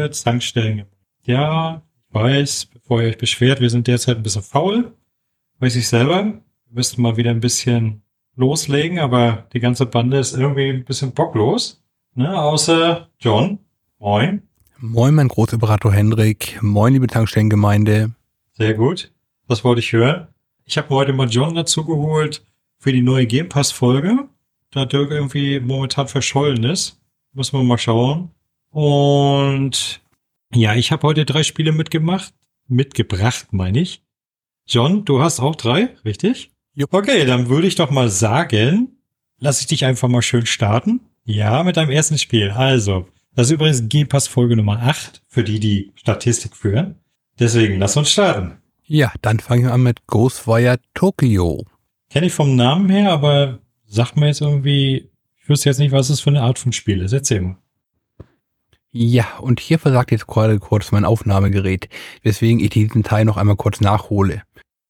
Liebe Tankstellen. Ja, ich weiß, bevor ihr euch beschwert, wir sind derzeit ein bisschen faul. Weiß ich selber. Wir müssten mal wieder ein bisschen loslegen, aber die ganze Bande ist irgendwie ein bisschen bocklos. Ne? Außer John. Moin. Moin, mein Großoperator Hendrik. Moin, liebe Tankstellengemeinde. Sehr gut. Das wollte ich hören. Ich habe heute mal John dazu geholt für die neue Game Pass Folge. Da Dirk irgendwie momentan verschollen ist. Muss man mal schauen. Und ja, ich habe heute drei Spiele mitgemacht. Mitgebracht, meine ich. John, du hast auch drei, richtig? Jupp. Okay, dann würde ich doch mal sagen, lass ich dich einfach mal schön starten. Ja, mit deinem ersten Spiel. Also, das ist übrigens Game Pass Folge Nummer 8, für die, die Statistik führen. Deswegen, lass uns starten. Ja, dann fangen wir an mit Ghostwire Tokyo. Kenne ich vom Namen her, aber sagt mir jetzt irgendwie, ich wüsste jetzt nicht, was es für eine Art von Spiel ist. Erzähl mal. Ja, und hier versagt jetzt gerade kurz mein Aufnahmegerät, weswegen ich diesen Teil noch einmal kurz nachhole.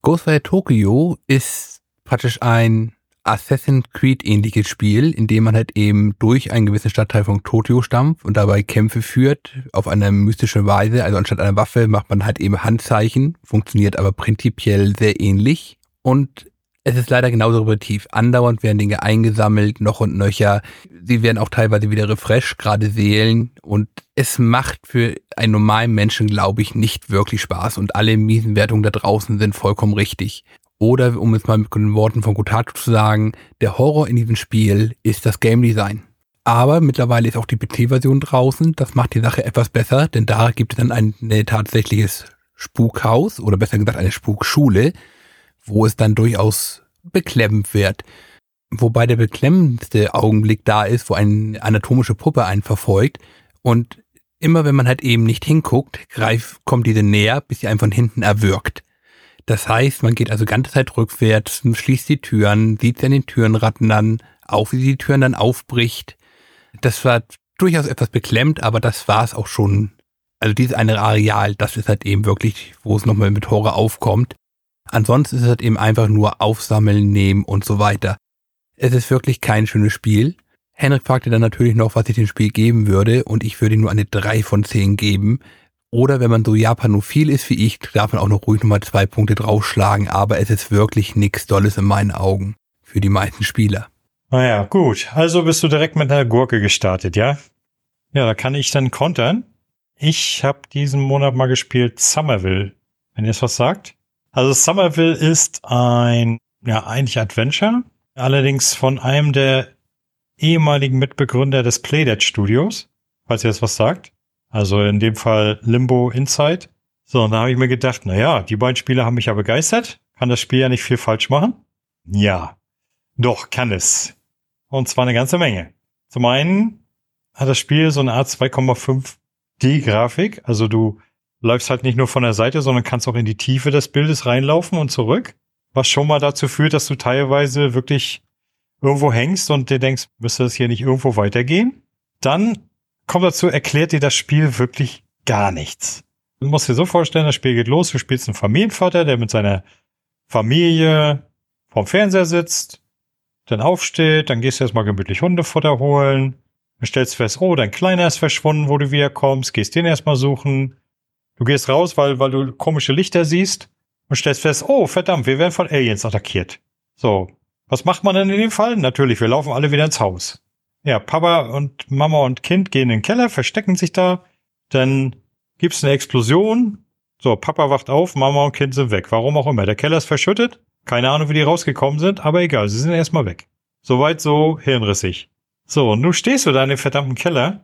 Ghostwire Tokyo ist praktisch ein Assassin's Creed ähnliches Spiel, in dem man halt eben durch einen gewissen Stadtteil von Tokyo stampft und dabei Kämpfe führt auf eine mystische Weise. Also anstatt einer Waffe macht man halt eben Handzeichen, funktioniert aber prinzipiell sehr ähnlich. Und es ist leider genauso repetitiv. Andauernd werden Dinge eingesammelt, noch und nöcher. Sie werden auch teilweise wieder refreshed, gerade Seelen. Und es macht für einen normalen Menschen, glaube ich, nicht wirklich Spaß. Und alle miesen Wertungen da draußen sind vollkommen richtig. Oder, um es mal mit den Worten von Kotaku zu sagen, der Horror in diesem Spiel ist das Game Design. Aber mittlerweile ist auch die PC-Version draußen. Das macht die Sache etwas besser, denn da gibt es dann ein, ein tatsächliches Spukhaus oder besser gesagt eine Spukschule, wo es dann durchaus beklemmend wird. Wobei der beklemmendste Augenblick da ist, wo eine anatomische Puppe einen verfolgt und immer wenn man halt eben nicht hinguckt, greift, kommt diese näher, bis sie einen von hinten erwürgt. Das heißt, man geht also ganze Zeit rückwärts, schließt die Türen, sieht sie an den Türenratten dann, auch wie sie die Türen dann aufbricht. Das war durchaus etwas beklemmt, aber das war es auch schon. Also dieses eine Areal, das ist halt eben wirklich, wo es nochmal mit Horror aufkommt. Ansonsten ist es halt eben einfach nur aufsammeln, nehmen und so weiter. Es ist wirklich kein schönes Spiel. Henrik fragte dann natürlich noch, was ich dem Spiel geben würde und ich würde ihm nur eine 3 von 10 geben. Oder wenn man so japanophil ist wie ich, darf man auch noch ruhig nochmal zwei Punkte draufschlagen, aber es ist wirklich nichts Dolles in meinen Augen für die meisten Spieler. Naja, gut. Also bist du direkt mit einer Gurke gestartet, ja? Ja, da kann ich dann kontern. Ich habe diesen Monat mal gespielt Somerville, wenn ihr es was sagt. Also Somerville ist ein, ja, eigentlich Adventure, allerdings von einem der ehemaligen Mitbegründer des Playdead Studios, falls ihr das was sagt. Also in dem Fall Limbo Inside. So, und da habe ich mir gedacht, na ja, die beiden Spiele haben mich ja begeistert. Kann das Spiel ja nicht viel falsch machen? Ja, doch, kann es. Und zwar eine ganze Menge. Zum einen hat das Spiel so eine Art 2,5 D-Grafik. Also du läufst halt nicht nur von der Seite, sondern kannst auch in die Tiefe des Bildes reinlaufen und zurück. Was schon mal dazu führt, dass du teilweise wirklich irgendwo hängst und dir denkst, müsste das hier nicht irgendwo weitergehen? Dann kommt dazu, erklärt dir das Spiel wirklich gar nichts. Du musst dir so vorstellen, das Spiel geht los, du spielst einen Familienvater, der mit seiner Familie vorm Fernseher sitzt, dann aufsteht, dann gehst du erstmal gemütlich Hundefutter holen, dann stellst fest, oh, dein Kleiner ist verschwunden, wo du wiederkommst, gehst den erstmal suchen, Du gehst raus, weil, weil du komische Lichter siehst und stellst fest, oh, verdammt, wir werden von Aliens attackiert. So. Was macht man denn in dem Fall? Natürlich, wir laufen alle wieder ins Haus. Ja, Papa und Mama und Kind gehen in den Keller, verstecken sich da. Dann gibt's eine Explosion. So, Papa wacht auf, Mama und Kind sind weg. Warum auch immer. Der Keller ist verschüttet. Keine Ahnung, wie die rausgekommen sind, aber egal, sie sind erstmal weg. Soweit so hirnrissig. So, und nun stehst du da in dem verdammten Keller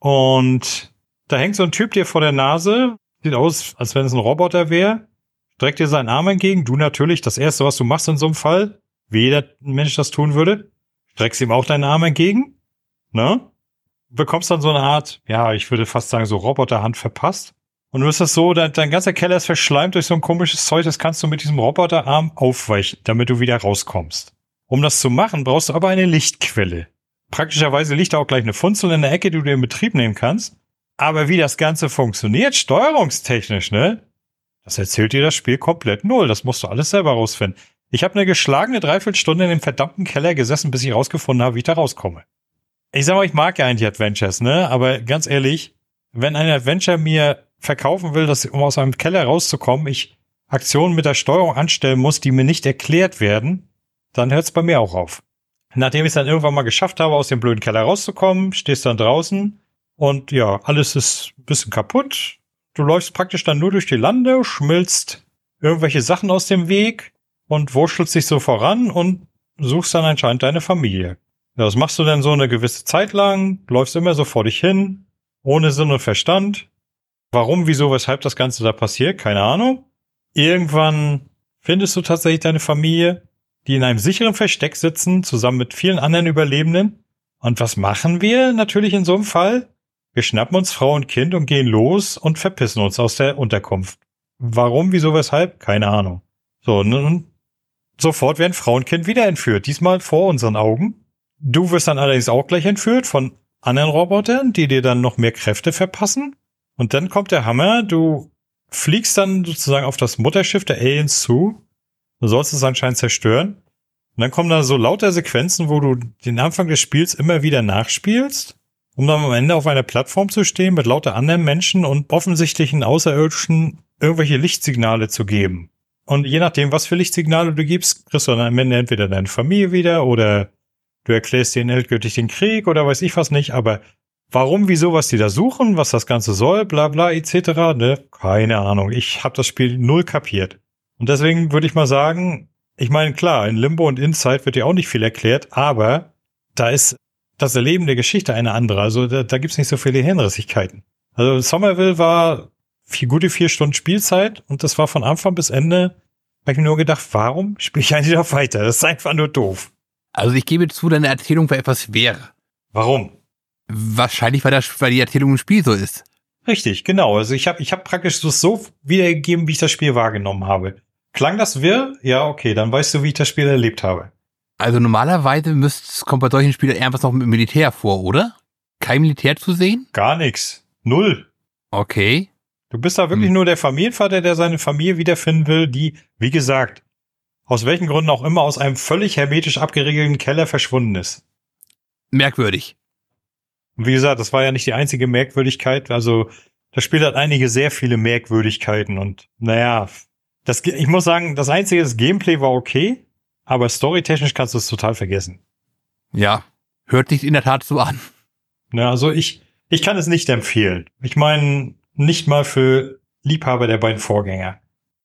und da hängt so ein Typ dir vor der Nase, Sieht aus, als wenn es ein Roboter wäre. Streckt dir seinen Arm entgegen. Du natürlich, das erste, was du machst in so einem Fall, wie jeder Mensch das tun würde, streckst ihm auch deinen Arm entgegen. Ne? Bekommst dann so eine Art, ja, ich würde fast sagen, so Roboterhand verpasst. Und du ist das so, dein, dein ganzer Keller ist verschleimt durch so ein komisches Zeug, das kannst du mit diesem Roboterarm aufweichen, damit du wieder rauskommst. Um das zu machen, brauchst du aber eine Lichtquelle. Praktischerweise liegt da auch gleich eine Funzel in der Ecke, die du in Betrieb nehmen kannst. Aber wie das Ganze funktioniert, steuerungstechnisch, ne? Das erzählt dir das Spiel komplett null. Das musst du alles selber rausfinden. Ich habe eine geschlagene Dreiviertelstunde in dem verdammten Keller gesessen, bis ich rausgefunden habe, wie ich da rauskomme. Ich sag mal, ich mag ja eigentlich Adventures, ne? Aber ganz ehrlich, wenn ein Adventure mir verkaufen will, dass um aus einem Keller rauszukommen, ich Aktionen mit der Steuerung anstellen muss, die mir nicht erklärt werden, dann hört es bei mir auch auf. Nachdem ich es dann irgendwann mal geschafft habe, aus dem blöden Keller rauszukommen, stehst dann draußen und ja, alles ist ein bisschen kaputt. Du läufst praktisch dann nur durch die Lande, schmilzt irgendwelche Sachen aus dem Weg und wurschtelst dich so voran und suchst dann anscheinend deine Familie. Das machst du dann so eine gewisse Zeit lang, läufst immer so vor dich hin, ohne Sinn und Verstand. Warum, wieso, weshalb das Ganze da passiert, keine Ahnung. Irgendwann findest du tatsächlich deine Familie, die in einem sicheren Versteck sitzen, zusammen mit vielen anderen Überlebenden. Und was machen wir natürlich in so einem Fall? Wir schnappen uns Frau und Kind und gehen los und verpissen uns aus der Unterkunft. Warum, wieso, weshalb? Keine Ahnung. So, nun, sofort werden Frau und Kind wieder entführt, diesmal vor unseren Augen. Du wirst dann allerdings auch gleich entführt von anderen Robotern, die dir dann noch mehr Kräfte verpassen. Und dann kommt der Hammer, du fliegst dann sozusagen auf das Mutterschiff der Aliens zu. Du sollst es anscheinend zerstören. Und dann kommen da so lauter Sequenzen, wo du den Anfang des Spiels immer wieder nachspielst, um dann am Ende auf einer Plattform zu stehen mit lauter anderen Menschen und offensichtlichen Außerirdischen irgendwelche Lichtsignale zu geben. Und je nachdem, was für Lichtsignale du gibst, kriegst du dann am Ende entweder deine Familie wieder oder du erklärst dir endgültig den Krieg oder weiß ich was nicht, aber Warum, wieso, was die da suchen, was das Ganze soll, bla bla etc. Ne? Keine Ahnung. Ich habe das Spiel null kapiert. Und deswegen würde ich mal sagen, ich meine, klar, in Limbo und Inside wird ja auch nicht viel erklärt, aber da ist das Erleben der Geschichte eine andere. Also da, da gibt's nicht so viele Hirnrissigkeiten. Also Somerville war vier, gute vier Stunden Spielzeit und das war von Anfang bis Ende, habe ich mir nur gedacht, warum spiele ich eigentlich noch weiter? Das ist einfach nur doof. Also ich gebe zu, deine Erzählung war etwas schwer. Warum? Wahrscheinlich, weil, das, weil die Erzählung im Spiel so ist. Richtig, genau. Also ich habe ich hab praktisch so, so wiedergegeben, wie ich das Spiel wahrgenommen habe. Klang das wirr? Ja, okay, dann weißt du, wie ich das Spiel erlebt habe. Also normalerweise müsste, kommt bei solchen Spielen irgendwas noch mit Militär vor, oder? Kein Militär zu sehen? Gar nichts. Null. Okay. Du bist da wirklich hm. nur der Familienvater, der seine Familie wiederfinden will, die, wie gesagt, aus welchen Gründen auch immer aus einem völlig hermetisch abgeriegelten Keller verschwunden ist. Merkwürdig. Und wie gesagt, das war ja nicht die einzige Merkwürdigkeit. Also das Spiel hat einige sehr viele Merkwürdigkeiten und naja, das, ich muss sagen, das einzige das Gameplay war okay, aber storytechnisch kannst du es total vergessen. Ja, hört sich in der Tat so an. Na, also ich, ich kann es nicht empfehlen. Ich meine, nicht mal für Liebhaber der beiden Vorgänger.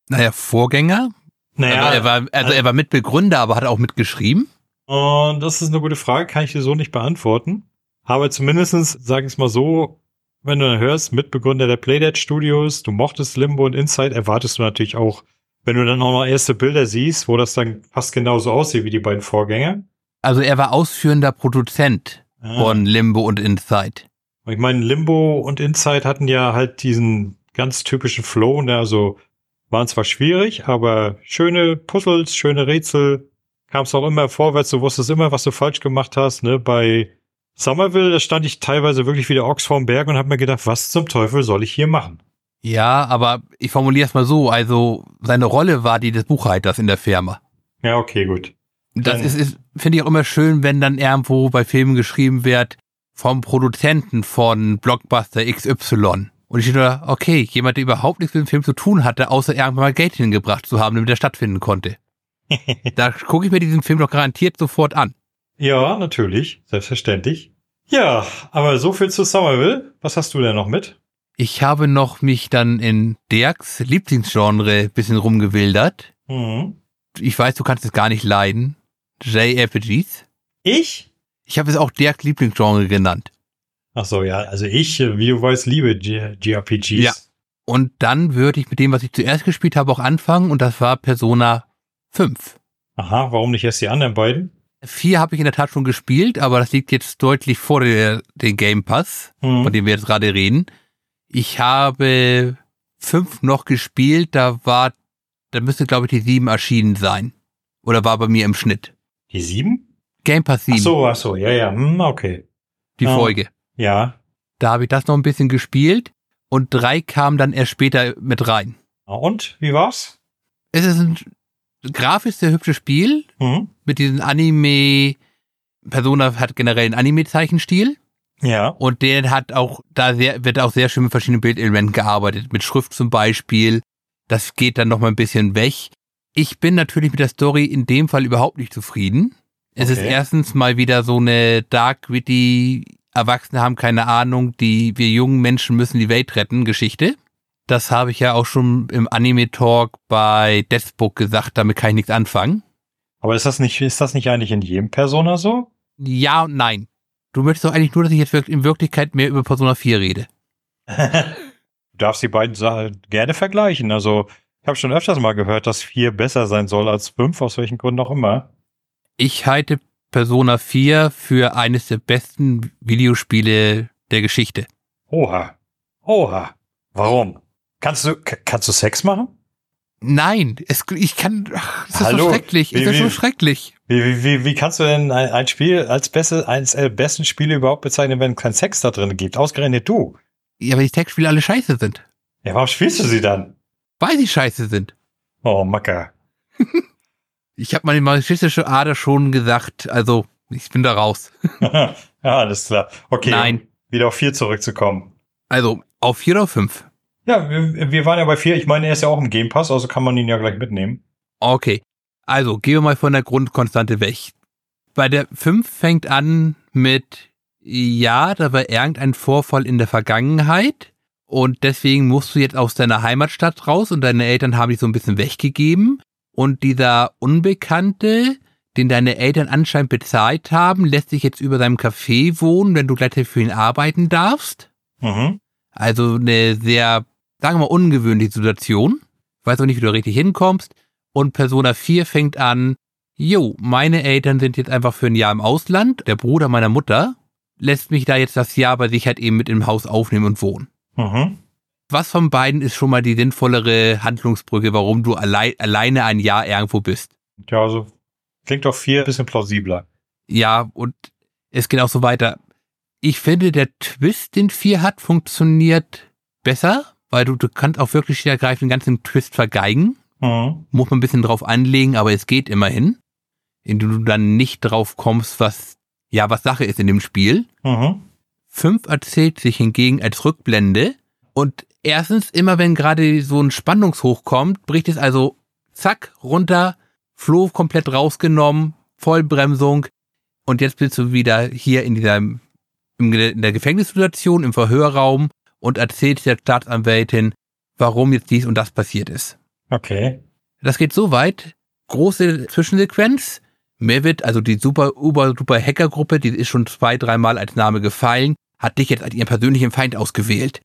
Naja, Vorgänger? Naja, also er war, also er war Mitbegründer, aber hat auch mitgeschrieben? Und das ist eine gute Frage, kann ich dir so nicht beantworten. Aber zumindestens, sag ich es mal so, wenn du dann hörst, Mitbegründer der Playdead Studios, du mochtest Limbo und Inside, erwartest du natürlich auch, wenn du dann auch noch erste Bilder siehst, wo das dann fast genauso aussieht wie die beiden Vorgänger. Also er war ausführender Produzent ah. von Limbo und Inside. Ich meine, Limbo und Inside hatten ja halt diesen ganz typischen Flow, ne? also waren zwar schwierig, aber schöne Puzzles, schöne Rätsel, kamst auch immer vorwärts, du wusstest immer, was du falsch gemacht hast, ne? Bei Somerville, da stand ich teilweise wirklich wie der Ochs vorm Berg und habe mir gedacht, was zum Teufel soll ich hier machen? Ja, aber ich formuliere es mal so, also seine Rolle war die des Buchhalters in der Firma. Ja, okay, gut. Das ist, ist finde ich auch immer schön, wenn dann irgendwo bei Filmen geschrieben wird, vom Produzenten von Blockbuster XY. Und ich dachte, okay, jemand, der überhaupt nichts mit dem Film zu tun hatte, außer irgendwann mal Geld hingebracht zu haben, damit er stattfinden konnte. da gucke ich mir diesen Film doch garantiert sofort an. Ja, natürlich, selbstverständlich. Ja, aber so viel zu Somerville. Was hast du denn noch mit? Ich habe noch mich dann in Dirks Lieblingsgenre bisschen rumgewildert. Mhm. Ich weiß, du kannst es gar nicht leiden. JRPGs. Ich? Ich habe es auch Dirks Lieblingsgenre genannt. Ach so, ja. Also ich, wie du weißt, liebe JRPGs. Ja. Und dann würde ich mit dem, was ich zuerst gespielt habe, auch anfangen. Und das war Persona 5. Aha, warum nicht erst die anderen beiden? Vier habe ich in der Tat schon gespielt, aber das liegt jetzt deutlich vor der, den Game Pass, mhm. von dem wir jetzt gerade reden. Ich habe fünf noch gespielt, da war, da müsste glaube ich die sieben erschienen sein. Oder war bei mir im Schnitt. Die sieben? Game Pass 7. Ach so, ach so, ja, ja, hm, okay. Die oh, Folge. Ja. Da habe ich das noch ein bisschen gespielt und drei kam dann erst später mit rein. Und, wie war's? Es ist ein grafisch sehr hübsches Spiel mhm. mit diesem Anime. Persona hat generell einen Anime-Zeichenstil. Ja. Und der hat auch, da sehr, wird auch sehr schön mit verschiedenen Bildelementen gearbeitet. Mit Schrift zum Beispiel. Das geht dann noch mal ein bisschen weg. Ich bin natürlich mit der Story in dem Fall überhaupt nicht zufrieden. Es ist Okay. erstens mal wieder so eine dark, witty, Erwachsene haben keine Ahnung, die wir jungen Menschen müssen die Welt retten Geschichte. Das habe ich ja auch schon im Anime-Talk bei Deathbook gesagt, damit kann ich nichts anfangen. Aber ist das nicht, ist das nicht eigentlich in jedem Persona so? Ja und nein. Du möchtest doch eigentlich nur, dass ich jetzt in Wirklichkeit mehr über Persona 4 rede. Du darfst die beiden Sachen gerne vergleichen. Also, ich habe schon öfters mal gehört, dass vier besser sein soll als fünf, aus welchen Gründen auch immer. Ich halte Persona 4 für eines der besten Videospiele der Geschichte. Oha. Oha. Warum? Kannst du, kannst du Sex machen? Nein, es, ich kann, ach, es ist Hallo, so schrecklich, es wie- ist so wie- schrecklich. Wie, wie, wie, wie kannst du denn ein, ein Spiel als beste, eines der besten Spiele überhaupt bezeichnen, wenn kein Sex da drin gibt? Ausgerechnet du. Ja, weil die Textspiele alle scheiße sind. Ja, warum spielst du sie dann? Weil sie scheiße sind. Oh, Macker. Ich habe meine masochistische Ader schon gesagt, also ich bin da raus. ja, alles klar. Okay. Nein. um Wieder auf vier zurückzukommen. Also auf 4 oder 5. Ja, wir, wir waren ja bei vier. Ich meine, er ist ja auch im Game Pass, also kann man ihn ja gleich mitnehmen. Okay. Also, gehen wir mal von der Grundkonstante weg. Bei der 5 fängt an mit, ja, da war irgendein Vorfall in der Vergangenheit und deswegen musst du jetzt aus deiner Heimatstadt raus und deine Eltern haben dich so ein bisschen weggegeben und dieser Unbekannte, den deine Eltern anscheinend bezahlt haben, lässt sich jetzt über seinem Café wohnen, wenn du gleich für ihn arbeiten darfst. Mhm. Also eine sehr, sagen wir mal, ungewöhnliche Situation. Weiß auch nicht, wie du richtig hinkommst. Und Persona 4 fängt an, jo, meine Eltern sind jetzt einfach für ein Jahr im Ausland. Der Bruder meiner Mutter lässt mich da jetzt das Jahr bei sich halt eben mit im Haus aufnehmen und wohnen. Mhm. Was von beiden ist schon mal die sinnvollere Handlungsbrücke, warum du allei alleine ein Jahr irgendwo bist? Ja, also klingt doch vier ein bisschen plausibler. Ja, und es geht auch so weiter. Ich finde, der Twist, den 4 hat, funktioniert besser, weil du, du kannst auch wirklich schwer greifen, den ganzen Twist vergeigen. Mhm. Muss man ein bisschen drauf anlegen, aber es geht immerhin. Indem du dann nicht drauf kommst, was, ja, was Sache ist in dem Spiel. Mhm. 5 erzählt sich hingegen als Rückblende. Und erstens, immer wenn gerade so ein Spannungshoch kommt, bricht es also zack, runter, Floh komplett rausgenommen, Vollbremsung. Und jetzt bist du wieder hier in dieser, in der Gefängnissituation, im Verhörraum und erzählst der Staatsanwältin, warum jetzt dies und das passiert ist. Okay. Das geht so weit. Große Zwischensequenz. Mervit, also die super, super, super Hackergruppe, die ist schon zwei, dreimal als Name gefallen, hat dich jetzt als ihren persönlichen Feind ausgewählt.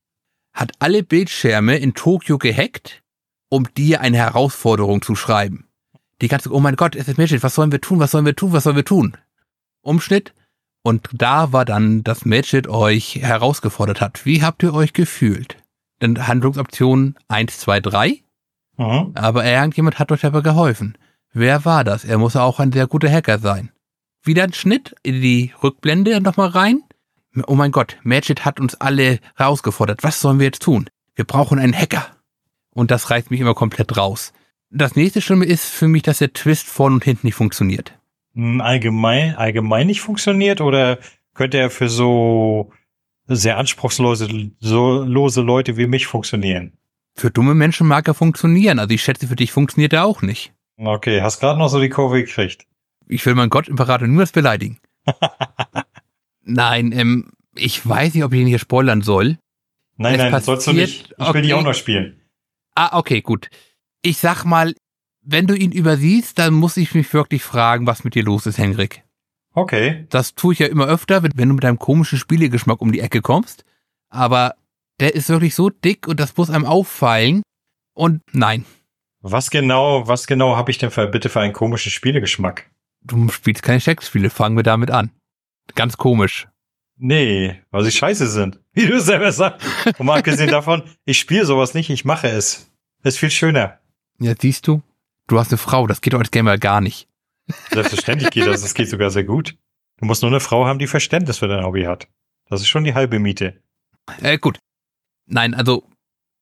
Hat alle Bildschirme in Tokio gehackt, um dir eine Herausforderung zu schreiben. Die ganze, oh mein Gott, es ist Magic, was sollen wir tun, was sollen wir tun, was sollen wir tun? Umschnitt. Und da war dann, dass Magic euch herausgefordert hat. Wie habt ihr euch gefühlt? Denn Handlungsoption 1, 2, 3 Mhm. aber irgendjemand hat euch dabei geholfen. Wer war das? Er muss auch ein sehr guter Hacker sein. Wieder ein Schnitt in die Rückblende nochmal rein. Oh mein Gott, Magic hat uns alle herausgefordert. Was sollen wir jetzt tun? Wir brauchen einen Hacker. Und das reißt mich immer komplett raus. Das nächste Schlimme ist für mich, dass der Twist vorn und hinten nicht funktioniert. Hm, Allgemein, allgemein nicht funktioniert oder könnte er für so sehr anspruchslose so lose Leute wie mich funktionieren? Für dumme Menschen mag er funktionieren. Also ich schätze, für dich funktioniert er auch nicht. Okay, hast gerade noch so die Kurve gekriegt. Ich will meinen Gott Imperator niemals beleidigen. Nein, ähm, ich weiß nicht, ob ich ihn hier spoilern soll. Nein, Es nein, das sollst du passiert- nicht. Ich will die okay. auch noch spielen. Ah, okay, gut. Ich sag mal, wenn du ihn übersiehst, dann muss ich mich wirklich fragen, was mit dir los ist, Henrik. Okay. Das tue ich ja immer öfter, wenn du mit deinem komischen Spielegeschmack um die Ecke kommst. Aber der ist wirklich so dick und das muss einem auffallen. Und nein, Was genau, was genau habe ich denn für, bitte für einen komischen Spielegeschmack? du spielst keine Checkspiele, fangen wir damit an. Ganz komisch. Nee, weil sie scheiße sind. Wie du selber sagst. Und mal abgesehen davon, ich spiele sowas nicht, ich mache es. Ist viel schöner. Ja, siehst du? Du hast eine Frau, das geht als Gamer gar nicht. Selbstverständlich geht das, das geht sogar sehr gut. Du musst nur eine Frau haben, die Verständnis für dein Hobby hat. Das ist schon die halbe Miete. Äh, gut. Nein, also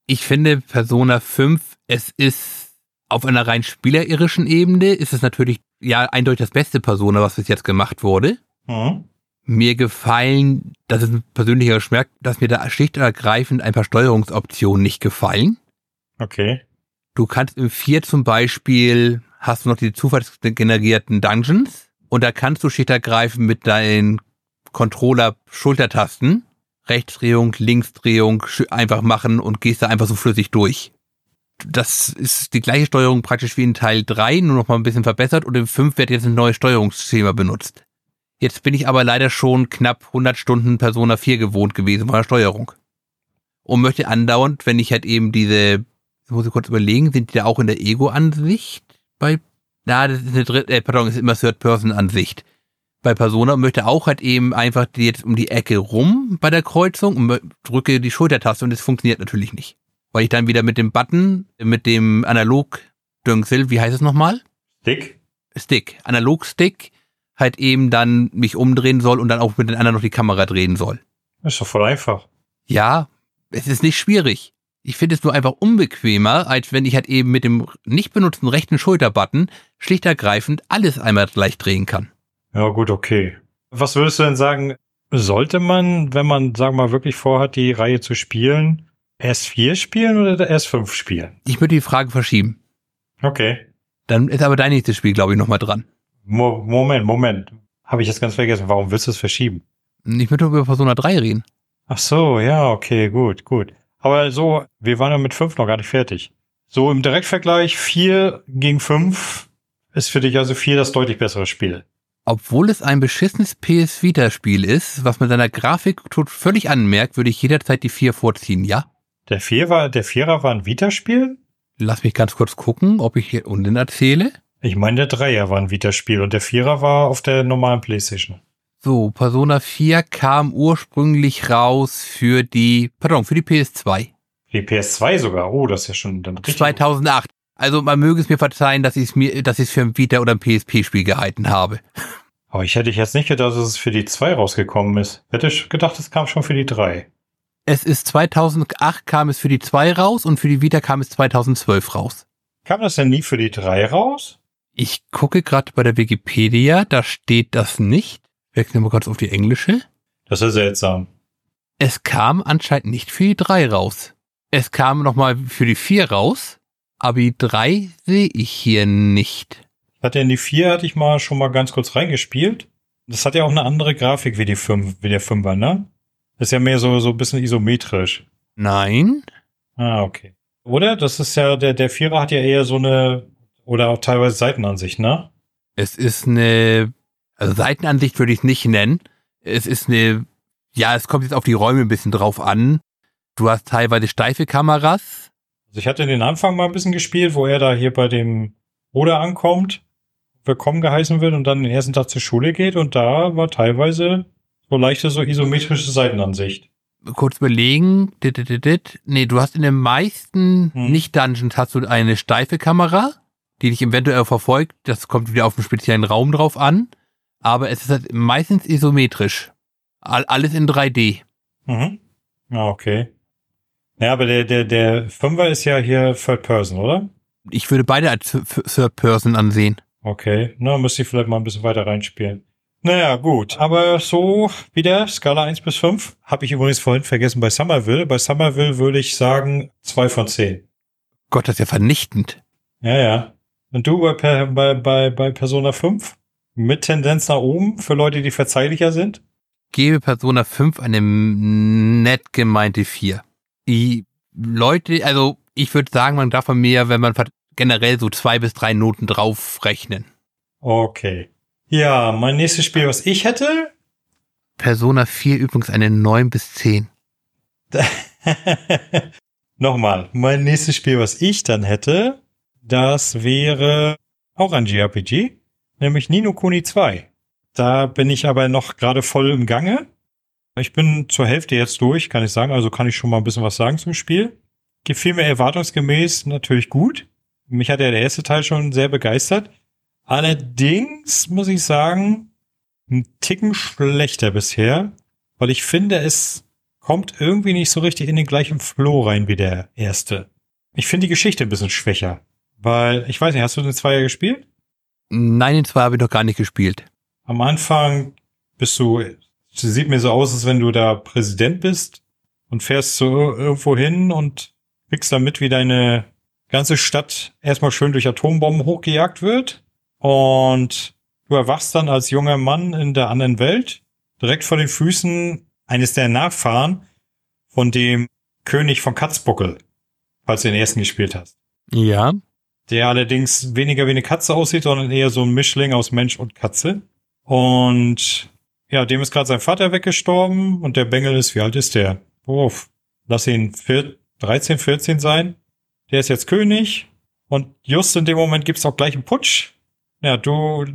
ich finde Persona 5, es ist auf einer rein spielerischen Ebene, ist es natürlich ja eindeutig das beste Persona, was bis jetzt gemacht wurde. Mhm. Mir gefallen, das ist ein persönlicher Geschmack, dass mir da schlicht und ergreifend ein paar Steuerungsoptionen nicht gefallen. Okay. Du kannst im 4 zum Beispiel, hast du noch die zufallsgenerierten Dungeons und da kannst du schlicht und ergreifend mit deinen Controller-Schultertasten Rechtsdrehung, Linksdrehung einfach machen und gehst da einfach so flüssig durch. Das ist die gleiche Steuerung praktisch wie in Teil 3, nur noch mal ein bisschen verbessert und im 5 wird jetzt ein neues Steuerungsschema benutzt. Jetzt bin ich aber leider schon knapp 100 Stunden Persona 4 gewohnt gewesen von der Steuerung. Und möchte andauernd, wenn ich halt eben diese, ich muss ich kurz überlegen, sind die da auch in der Ego-Ansicht bei, na, das ist eine dritte, äh, pardon, ist immer Third-Person-Ansicht bei Persona möchte auch halt eben einfach jetzt um die Ecke rum bei der Kreuzung und drücke die Schultertaste und es funktioniert natürlich nicht. Weil ich dann wieder mit dem Button, mit dem Analog-Döngsel, wie heißt es nochmal? Stick? Stick. Analog-Stick halt eben dann mich umdrehen soll und dann auch mit den anderen noch die Kamera drehen soll. Das ist doch voll einfach. Ja, es ist nicht schwierig. Ich finde es nur einfach unbequemer, als wenn ich halt eben mit dem nicht benutzten rechten Schulterbutton schlicht ergreifend alles einmal gleich drehen kann. Ja, gut, okay. Was würdest du denn sagen, sollte man, wenn man, sagen wir mal, wirklich vorhat, die Reihe zu spielen, S4 spielen oder S5 spielen? Ich würde die Frage verschieben. Okay. Dann ist aber dein nächstes Spiel, glaube ich, nochmal dran. Mo Moment, Moment. Habe ich jetzt ganz vergessen. Warum willst du es verschieben? Ich würde über Persona 3 reden. Ach so, ja, okay, gut, gut. Aber so, wir waren ja mit 5 noch gar nicht fertig. So im Direktvergleich 4 gegen 5 ist für dich also 4 das deutlich bessere Spiel obwohl es ein beschissenes PS Vita-Spiel ist, was mit seiner Grafik tut völlig anmerkt, würde ich jederzeit die 4 vorziehen, ja? Der 4 war, der Vierer war ein Vita-Spiel? Lass mich ganz kurz gucken, ob ich hier unten erzähle. Ich meine, der Dreier war ein Vita-Spiel und der Vierer war auf der normalen Playstation. So, Persona 4 kam ursprünglich raus für die, pardon, für die PS2. Die PS2 sogar. Oh, das ist ja schon dann richtig. 2008. Also man möge es mir verzeihen, dass ich es mir, dass ich es für ein Vita oder ein PSP-Spiel gehalten habe. Aber ich hätte jetzt nicht gedacht, dass es für die 2 rausgekommen ist. Hätte ich gedacht, es kam schon für die 3. Es ist 2008 kam es für die 2 raus und für die Vita kam es 2012 raus. Kam das denn nie für die 3 raus? Ich gucke gerade bei der Wikipedia, da steht das nicht. Wechseln wir kurz auf die englische. Das ist seltsam. Es kam anscheinend nicht für die 3 raus. Es kam nochmal für die 4 raus Abi 3 sehe ich hier nicht. Hatte in die 4 hatte ich mal schon mal ganz kurz reingespielt. Das hat ja auch eine andere Grafik wie die 5, wie der 5er, ne? Das ist ja mehr so, so ein bisschen isometrisch. Nein. Ah, okay. Oder? Das ist ja, der, der Vierer hat ja eher so eine, oder auch teilweise Seitenansicht, ne? Es ist eine, also Seitenansicht würde ich es nicht nennen. Es ist eine, ja, es kommt jetzt auf die Räume ein bisschen drauf an. Du hast teilweise steife Kameras, also ich hatte den Anfang mal ein bisschen gespielt, wo er da hier bei dem Bruder ankommt, willkommen geheißen wird und dann den ersten Tag zur Schule geht und da war teilweise so leichte, so isometrische Seitenansicht. Kurz überlegen, nee, du hast in den meisten hm. Nicht-Dungeons hast du eine steife Kamera, die dich eventuell verfolgt, das kommt wieder auf einen speziellen Raum drauf an, aber es ist halt meistens isometrisch. Alles in 3D. Mhm. Ja, okay. Ja, aber der, der, der Fünfer ist ja hier Third Person, oder? Ich würde beide als Third Person ansehen. Okay, na, müsste ich vielleicht mal ein bisschen weiter reinspielen. Naja, gut. Aber so wieder, Skala 1 bis 5. Habe ich übrigens vorhin vergessen bei Somerville. Bei Somerville würde ich sagen 2 von 10. Gott, das ist ja vernichtend. Ja, ja. Und du bei, bei, bei, bei Persona 5? Mit Tendenz nach oben für Leute, die verzeihlicher sind? Gebe Persona 5 eine nett gemeinte 4 die Leute, also ich würde sagen, man darf von mir, wenn man generell so zwei bis drei Noten drauf rechnen. Okay. Ja, mein nächstes Spiel, was ich hätte? Persona 4 übrigens eine 9 bis 10. Nochmal, mein nächstes Spiel, was ich dann hätte, das wäre auch ein JRPG, nämlich Nino Kuni 2. Da bin ich aber noch gerade voll im Gange. Ich bin zur Hälfte jetzt durch, kann ich sagen. Also kann ich schon mal ein bisschen was sagen zum Spiel. Gefiel mir erwartungsgemäß natürlich gut. Mich hat ja der erste Teil schon sehr begeistert. Allerdings muss ich sagen, ein Ticken schlechter bisher, weil ich finde, es kommt irgendwie nicht so richtig in den gleichen Flow rein wie der erste. Ich finde die Geschichte ein bisschen schwächer, weil ich weiß nicht, hast du den Zweier gespielt? Nein, den Zweier habe ich noch gar nicht gespielt. Am Anfang bist du sieht mir so aus, als wenn du da Präsident bist und fährst so irgendwo hin und kriegst damit, wie deine ganze Stadt erstmal schön durch Atombomben hochgejagt wird. Und du erwachst dann als junger Mann in der anderen Welt, direkt vor den Füßen eines der Nachfahren von dem König von Katzbuckel, falls du den ersten gespielt hast. Ja. Der allerdings weniger wie eine Katze aussieht, sondern eher so ein Mischling aus Mensch und Katze. Und ja, dem ist gerade sein Vater weggestorben und der Bengel ist, wie alt ist der? Uff, lass ihn 13, 14 sein. Der ist jetzt König und just in dem Moment gibt's auch gleich einen Putsch. Ja, du,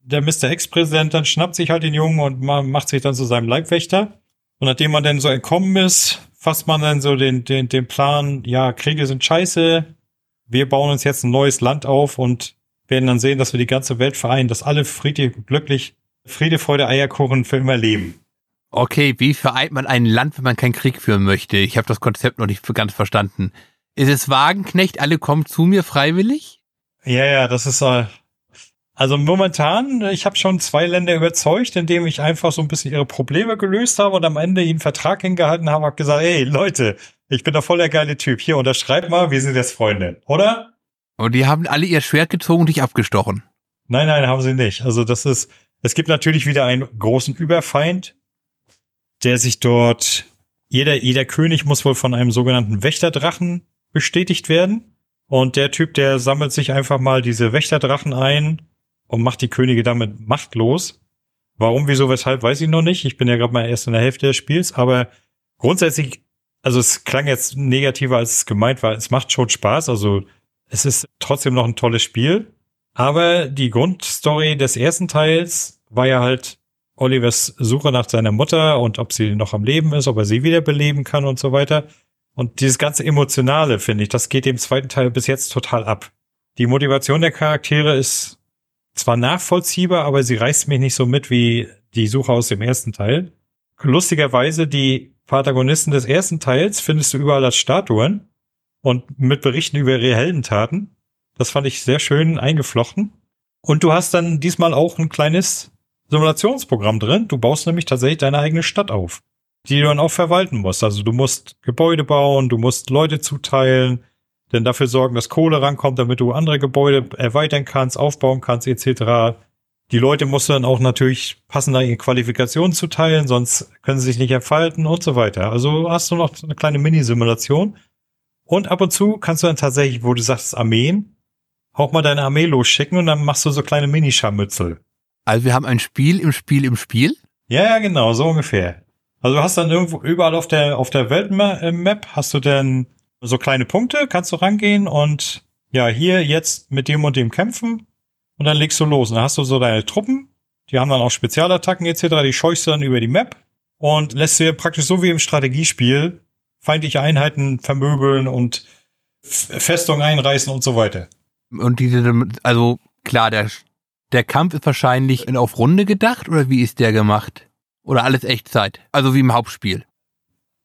der Mr. Ex-Präsident dann schnappt sich halt den Jungen und macht sich dann zu seinem Leibwächter. Und nachdem man dann so entkommen ist, fasst man dann so den, den, den Plan, ja, Kriege sind scheiße, wir bauen uns jetzt ein neues Land auf und werden dann sehen, dass wir die ganze Welt vereinen, dass alle friedlich, glücklich, Friede, Freude, Eierkuchen für immer leben. Okay, wie vereint man ein Land, wenn man keinen Krieg führen möchte? Ich habe das Konzept noch nicht ganz verstanden. Ist es Wagenknecht, alle kommen zu mir freiwillig? Ja, ja, das ist äh, also momentan, ich habe schon zwei Länder überzeugt, indem ich einfach so ein bisschen ihre Probleme gelöst habe und am Ende ihnen Vertrag hingehalten habe und gesagt, hey Leute, ich bin doch voll der geile Typ. Hier, unterschreib mal, wir sind jetzt Freunde, oder? Und die haben alle ihr Schwert gezogen und dich abgestochen. Nein, nein, haben sie nicht. Also das ist, es gibt natürlich wieder einen großen Überfeind, der sich dort, jeder, jeder König muss wohl von einem sogenannten Wächterdrachen bestätigt werden. Und der Typ, der sammelt sich einfach mal diese Wächterdrachen ein und macht die Könige damit machtlos. Warum, wieso, weshalb, weiß ich noch nicht. Ich bin ja gerade mal erst in der Hälfte des Spiels, aber grundsätzlich, also es klang jetzt negativer, als es gemeint war. Es macht schon Spaß, also es ist trotzdem noch ein tolles Spiel. Aber die Grundstory des ersten Teils war ja halt Olivers Suche nach seiner Mutter und ob sie noch am Leben ist, ob er sie wiederbeleben kann und so weiter. Und dieses ganze Emotionale, finde ich, das geht dem zweiten Teil bis jetzt total ab. Die Motivation der Charaktere ist zwar nachvollziehbar, aber sie reißt mich nicht so mit wie die Suche aus dem ersten Teil. Lustigerweise, die Protagonisten des ersten Teils findest du überall als Statuen und mit Berichten über ihre Heldentaten. Das fand ich sehr schön eingeflochten. Und du hast dann diesmal auch ein kleines Simulationsprogramm drin. Du baust nämlich tatsächlich deine eigene Stadt auf, die du dann auch verwalten musst. Also du musst Gebäude bauen, du musst Leute zuteilen, denn dafür sorgen, dass Kohle rankommt, damit du andere Gebäude erweitern kannst, aufbauen kannst, etc. Die Leute musst du dann auch natürlich passend ihre Qualifikationen zuteilen, sonst können sie sich nicht entfalten und so weiter. Also hast du noch eine kleine Mini-Simulation. Und ab und zu kannst du dann tatsächlich, wo du sagst Armeen, auch mal deine Armee losschicken und dann machst du so kleine Minischarmützel. Also wir haben ein Spiel im Spiel im Spiel? Ja, ja, genau, so ungefähr. Also du hast dann irgendwo überall auf der auf der Weltmap hast du dann so kleine Punkte, kannst du rangehen und ja, hier jetzt mit dem und dem kämpfen und dann legst du los. Und dann hast du so deine Truppen, die haben dann auch Spezialattacken etc., die scheuchst du dann über die Map und lässt dir praktisch so wie im Strategiespiel feindliche Einheiten vermöbeln und Festungen einreißen und so weiter. Und diese, also klar, der, der Kampf ist wahrscheinlich auf Runde gedacht oder wie ist der gemacht? Oder alles Echtzeit? Also wie im Hauptspiel?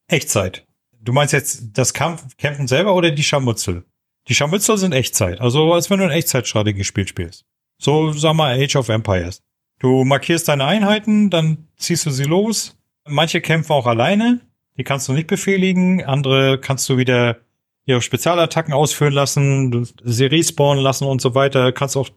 Echtzeit. Du meinst jetzt das Kampf, Kämpfen selber oder die Scharmützel? Die Scharmützel sind Echtzeit. Also als wenn du ein Echtzeitstrategiespiel spielst. So, sag mal, Age of Empires. Du markierst deine Einheiten, dann ziehst du sie los. Manche kämpfen auch alleine. Die kannst du nicht befehligen. Andere kannst du wieder ihre Spezialattacken ausführen lassen, sie respawnen lassen und so weiter. Kannst auch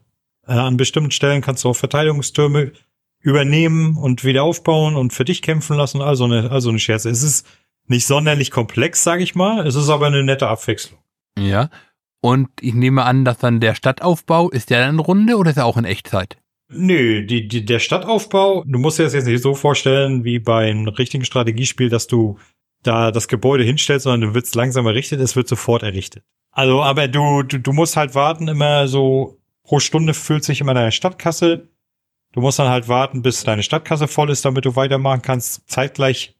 äh, an bestimmten Stellen kannst du auch Verteidigungstürme übernehmen und wieder aufbauen und für dich kämpfen lassen. Also eine, also eine Scherze. Es ist nicht sonderlich komplex, sage ich mal. Es ist aber eine nette Abwechslung. Ja. Und ich nehme an, dass dann der Stadtaufbau, ist der dann Runde oder ist er auch in Echtzeit? Nö, die, die, der Stadtaufbau, du musst dir das jetzt nicht so vorstellen wie beim richtigen Strategiespiel, dass du da das Gebäude hinstellst, sondern du wirst langsam errichtet, es wird sofort errichtet. Also, aber du, du, du musst halt warten, immer so pro Stunde füllt sich immer deine Stadtkasse. Du musst dann halt warten, bis deine Stadtkasse voll ist, damit du weitermachen kannst. Zeitgleich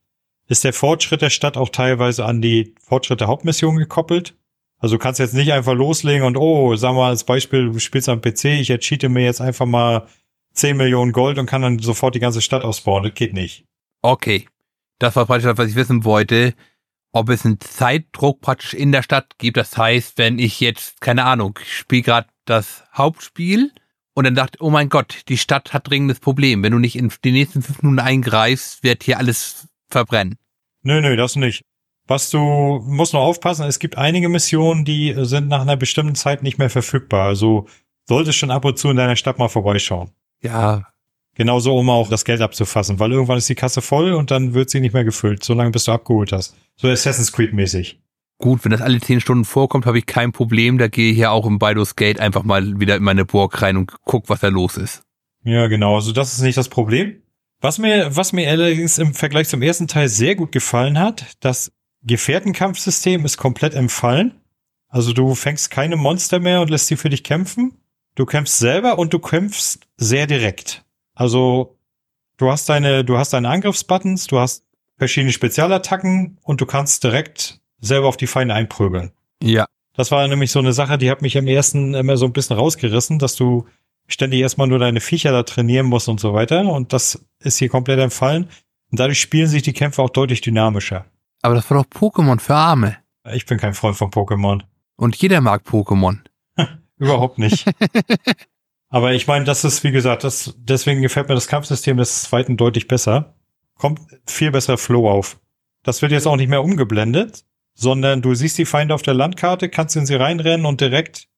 ist der Fortschritt der Stadt auch teilweise an die Fortschritt der Hauptmission gekoppelt. Also du kannst jetzt nicht einfach loslegen und, oh, sag mal als Beispiel, du spielst am PC, ich ercheate mir jetzt einfach mal 10 Millionen Gold und kann dann sofort die ganze Stadt ausbauen. Das geht nicht. Okay. Das war praktisch das, was ich wissen wollte. Ob es einen Zeitdruck praktisch in der Stadt gibt. Das heißt, wenn ich jetzt, keine Ahnung, ich spiele gerade das Hauptspiel und dann dachte, oh mein Gott, die Stadt hat dringendes Problem. Wenn du nicht in die nächsten fünf Minuten eingreifst, wird hier alles verbrennen. Nö, nö, das nicht. Was du musst noch aufpassen, es gibt einige Missionen, die sind nach einer bestimmten Zeit nicht mehr verfügbar. Also solltest schon ab und zu in deiner Stadt mal vorbeischauen. Ja. Genauso, um auch das Geld abzufassen, weil irgendwann ist die Kasse voll und dann wird sie nicht mehr gefüllt, solange bis du abgeholt hast. So Assassin's Creed mäßig. Gut, wenn das alle zehn Stunden vorkommt, habe ich kein Problem. Da gehe ich ja auch im Baldur's Gate einfach mal wieder in meine Burg rein und guck, was da los ist. Ja, genau. Also das ist nicht das Problem. Was mir, was mir allerdings im Vergleich zum ersten Teil sehr gut gefallen hat, das Gefährtenkampfsystem ist komplett entfallen. Also du fängst keine Monster mehr und lässt sie für dich kämpfen. Du kämpfst selber und du kämpfst sehr direkt. Also du hast deine, du hast deine Angriffsbuttons, du hast verschiedene Spezialattacken und du kannst direkt selber auf die Feinde einprügeln. Ja. Das war nämlich so eine Sache, die hat mich im ersten immer so ein bisschen rausgerissen, dass du ständig erstmal nur deine Viecher da trainieren musst und so weiter. Und das ist hier komplett entfallen. Und dadurch spielen sich die Kämpfe auch deutlich dynamischer. Aber das war doch Pokémon für Arme. Ich bin kein Freund von Pokémon. Und jeder mag Pokémon. Überhaupt nicht. Aber ich meine, das ist, wie gesagt, das, deswegen gefällt mir das Kampfsystem des zweiten deutlich besser. Kommt viel besser Flow auf. Das wird jetzt auch nicht mehr umgeblendet, sondern du siehst die Feinde auf der Landkarte, kannst in sie reinrennen und direkt,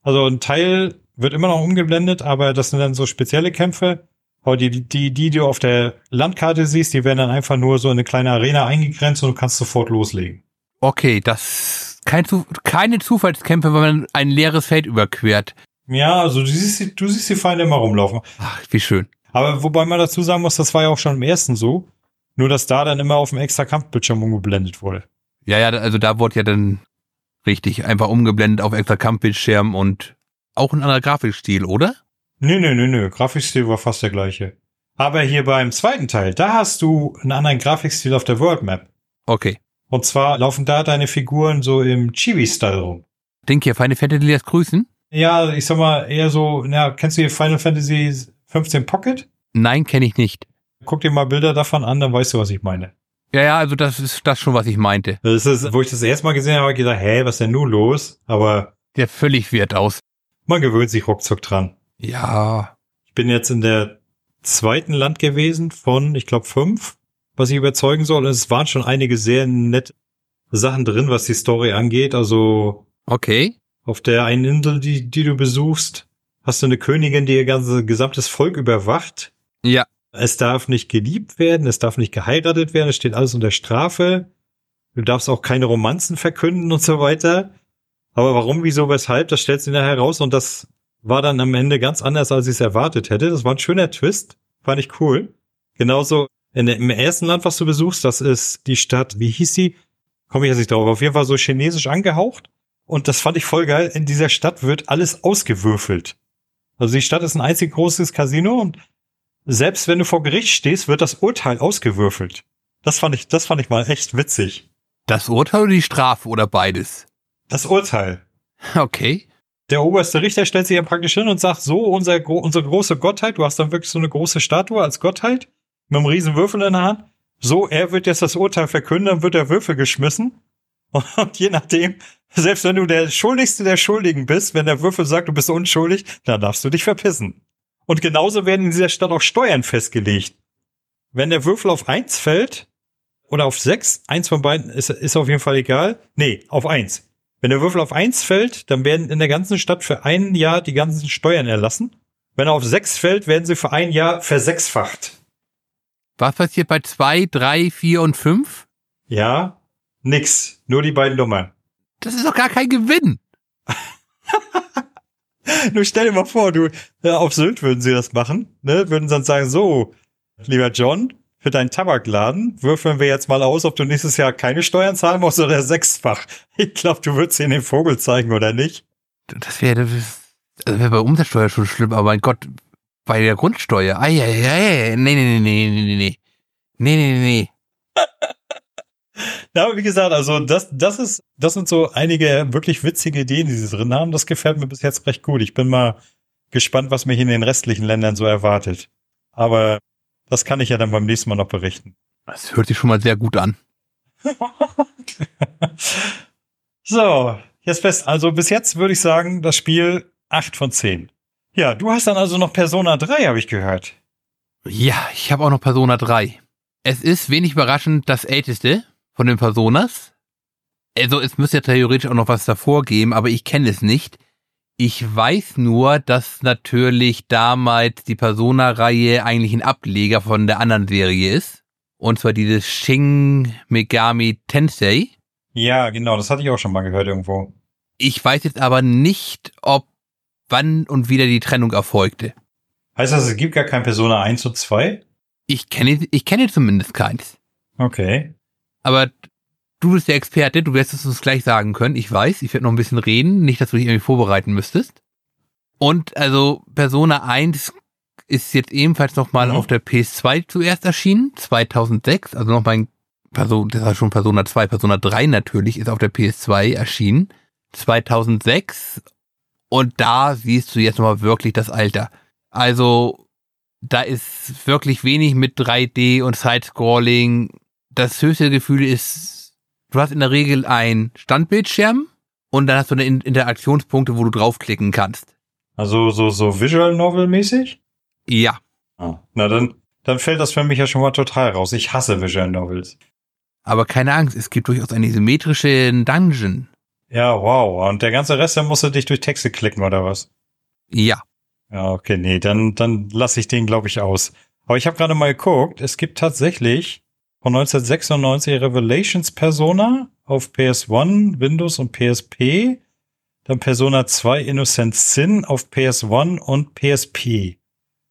also ein Teil wird immer noch umgeblendet, aber das sind dann so spezielle Kämpfe. Aber die, die, die, die du auf der Landkarte siehst, die werden dann einfach nur so in eine kleine Arena eingegrenzt und du kannst sofort loslegen. Okay, das kein, keine Zufallskämpfe, wenn man ein leeres Feld überquert. Ja, also du siehst, du siehst die Feinde immer rumlaufen. Ach, wie schön. Aber wobei man dazu sagen muss, das war ja auch schon im ersten so. Nur, dass da dann immer auf dem extra Kampfbildschirm umgeblendet wurde. Ja, ja, also da wurde ja dann richtig einfach umgeblendet auf extra Kampfbildschirm und auch ein anderer Grafikstil, oder? Nö, nö, nö, nö. Grafikstil war fast der gleiche. Aber hier beim zweiten Teil, da hast du einen anderen Grafikstil auf der World Map. Okay. Und zwar laufen da deine Figuren so im Chibi-Style rum. Denk hier, Final Fantasy lässt grüßen? Ja, ich sag mal eher so, na, kennst du hier Final Fantasy 15 Pocket? Nein, kenne ich nicht. Guck dir mal Bilder davon an, dann weißt du, was ich meine. Ja, ja, also das ist das schon, was ich meinte. Das ist, wo ich das erste Mal gesehen habe, habe ich gedacht, hä, was ist denn nun los? Aber. Der völlig wert aus. Man gewöhnt sich ruckzuck dran. Ja. Ich bin jetzt in der zweiten Land gewesen von, ich glaube, fünf, was ich überzeugen soll. Und es waren schon einige sehr nette Sachen drin, was die Story angeht. Also. Okay. Auf der einen Insel, die, die du besuchst, hast du eine Königin, die ihr ganzes gesamtes Volk überwacht. Ja. Es darf nicht geliebt werden, es darf nicht geheiratet werden, es steht alles unter Strafe. Du darfst auch keine Romanzen verkünden und so weiter. Aber warum, wieso, weshalb, das stellt sich nachher raus und das war dann am Ende ganz anders, als ich es erwartet hätte. Das war ein schöner Twist, fand ich cool. Genauso in der, im ersten Land, was du besuchst, das ist die Stadt, wie hieß sie? Komme ich jetzt nicht drauf. Auf jeden Fall so chinesisch angehaucht. Und das fand ich voll geil. In dieser Stadt wird alles ausgewürfelt. Also die Stadt ist ein einzig großes Casino und selbst wenn du vor Gericht stehst, wird das Urteil ausgewürfelt. Das fand ich, das fand ich mal echt witzig. Das Urteil oder die Strafe oder beides? Das Urteil. Okay. Der oberste Richter stellt sich ja praktisch hin und sagt, so, unser, unsere große Gottheit, du hast dann wirklich so eine große Statue als Gottheit, mit einem riesen Würfel in der Hand. So, er wird jetzt das Urteil verkünden, dann wird der Würfel geschmissen. Und je nachdem, selbst wenn du der Schuldigste der Schuldigen bist, wenn der Würfel sagt, du bist unschuldig, dann darfst du dich verpissen. Und genauso werden in dieser Stadt auch Steuern festgelegt. Wenn der Würfel auf eins fällt, oder auf sechs, eins von beiden ist, ist auf jeden Fall egal. Nee, auf eins. Wenn der Würfel auf eins fällt, dann werden in der ganzen Stadt für ein Jahr die ganzen Steuern erlassen. Wenn er auf sechs fällt, werden sie für ein Jahr versechsfacht. Was passiert bei zwei, drei, vier und fünf? Ja, nix. Nur die beiden Nummern. Das ist doch gar kein Gewinn. Nur stell dir mal vor, du, ja, auf Sylt würden sie das machen, ne? Würden dann sagen, so, lieber John, für deinen Tabakladen würfeln wir jetzt mal aus, ob du nächstes Jahr keine Steuern zahlen musst oder sechsfach. Ich glaube, du würdest ihnen den Vogel zeigen, oder nicht? Das wäre das wäre bei Umsatzsteuer schon schlimm, aber mein Gott, bei der Grundsteuer. Ei, ei, ei, nee, nee, nee, nee, nee, nee. Nee, nee, nee. Ja, aber wie gesagt, also das, das ist, das sind so einige wirklich witzige Ideen, die sie drin haben. Das gefällt mir bis jetzt recht gut. Ich bin mal gespannt, was mich in den restlichen Ländern so erwartet. Aber das kann ich ja dann beim nächsten Mal noch berichten. Das hört sich schon mal sehr gut an. so, jetzt fest. Also bis jetzt würde ich sagen, das Spiel acht von zehn. Ja, du hast dann also noch Persona 3, habe ich gehört. Ja, ich habe auch noch Persona 3. Es ist wenig überraschend das älteste von den Personas. Also es müsste ja theoretisch auch noch was davor geben, aber ich kenne es nicht. Ich weiß nur, dass natürlich damals die Persona-Reihe eigentlich ein Ableger von der anderen Serie ist. Und zwar dieses Shin Megami Tensei. Ja, genau, das hatte ich auch schon mal gehört irgendwo. Ich weiß jetzt aber nicht, ob wann und wieder die Trennung erfolgte. Heißt das, es gibt gar kein Persona 1 und 2? Ich kenne, ich kenne zumindest keins. Okay. Aber du bist der Experte, du wirst es uns gleich sagen können. Ich weiß, ich werde noch ein bisschen reden, nicht, dass du dich irgendwie vorbereiten müsstest. Und also Persona 1 ist jetzt ebenfalls nochmal Mhm. auf der PS2 zuerst erschienen, 2006, also noch mein Person, das war schon Persona 2, Persona 3 natürlich, ist auf der PS2 erschienen, 2006. Und da siehst du jetzt nochmal wirklich das Alter. Also, da ist wirklich wenig mit 3D und Sidescrolling. Das höchste Gefühl ist, du hast in der Regel einen Standbildschirm und dann hast du eine In- Interaktionspunkte, wo du draufklicken kannst. Also so, so Visual Novel mäßig? Ja. Ah. Na dann, dann fällt das für mich ja schon mal total raus. Ich hasse Visual Novels. Aber keine Angst, es gibt durchaus einen symmetrischen Dungeon. Ja, wow. Und der ganze Rest, der musst du dich durch Texte klicken oder was? Ja. Ja, okay, nee, dann, dann lasse ich den, glaube ich, aus. Aber ich habe gerade mal geguckt, es gibt tatsächlich von 1996 Revelations Persona auf PS1, Windows und PSP. Dann Persona 2 Innocent Sin auf PS1 und PSP.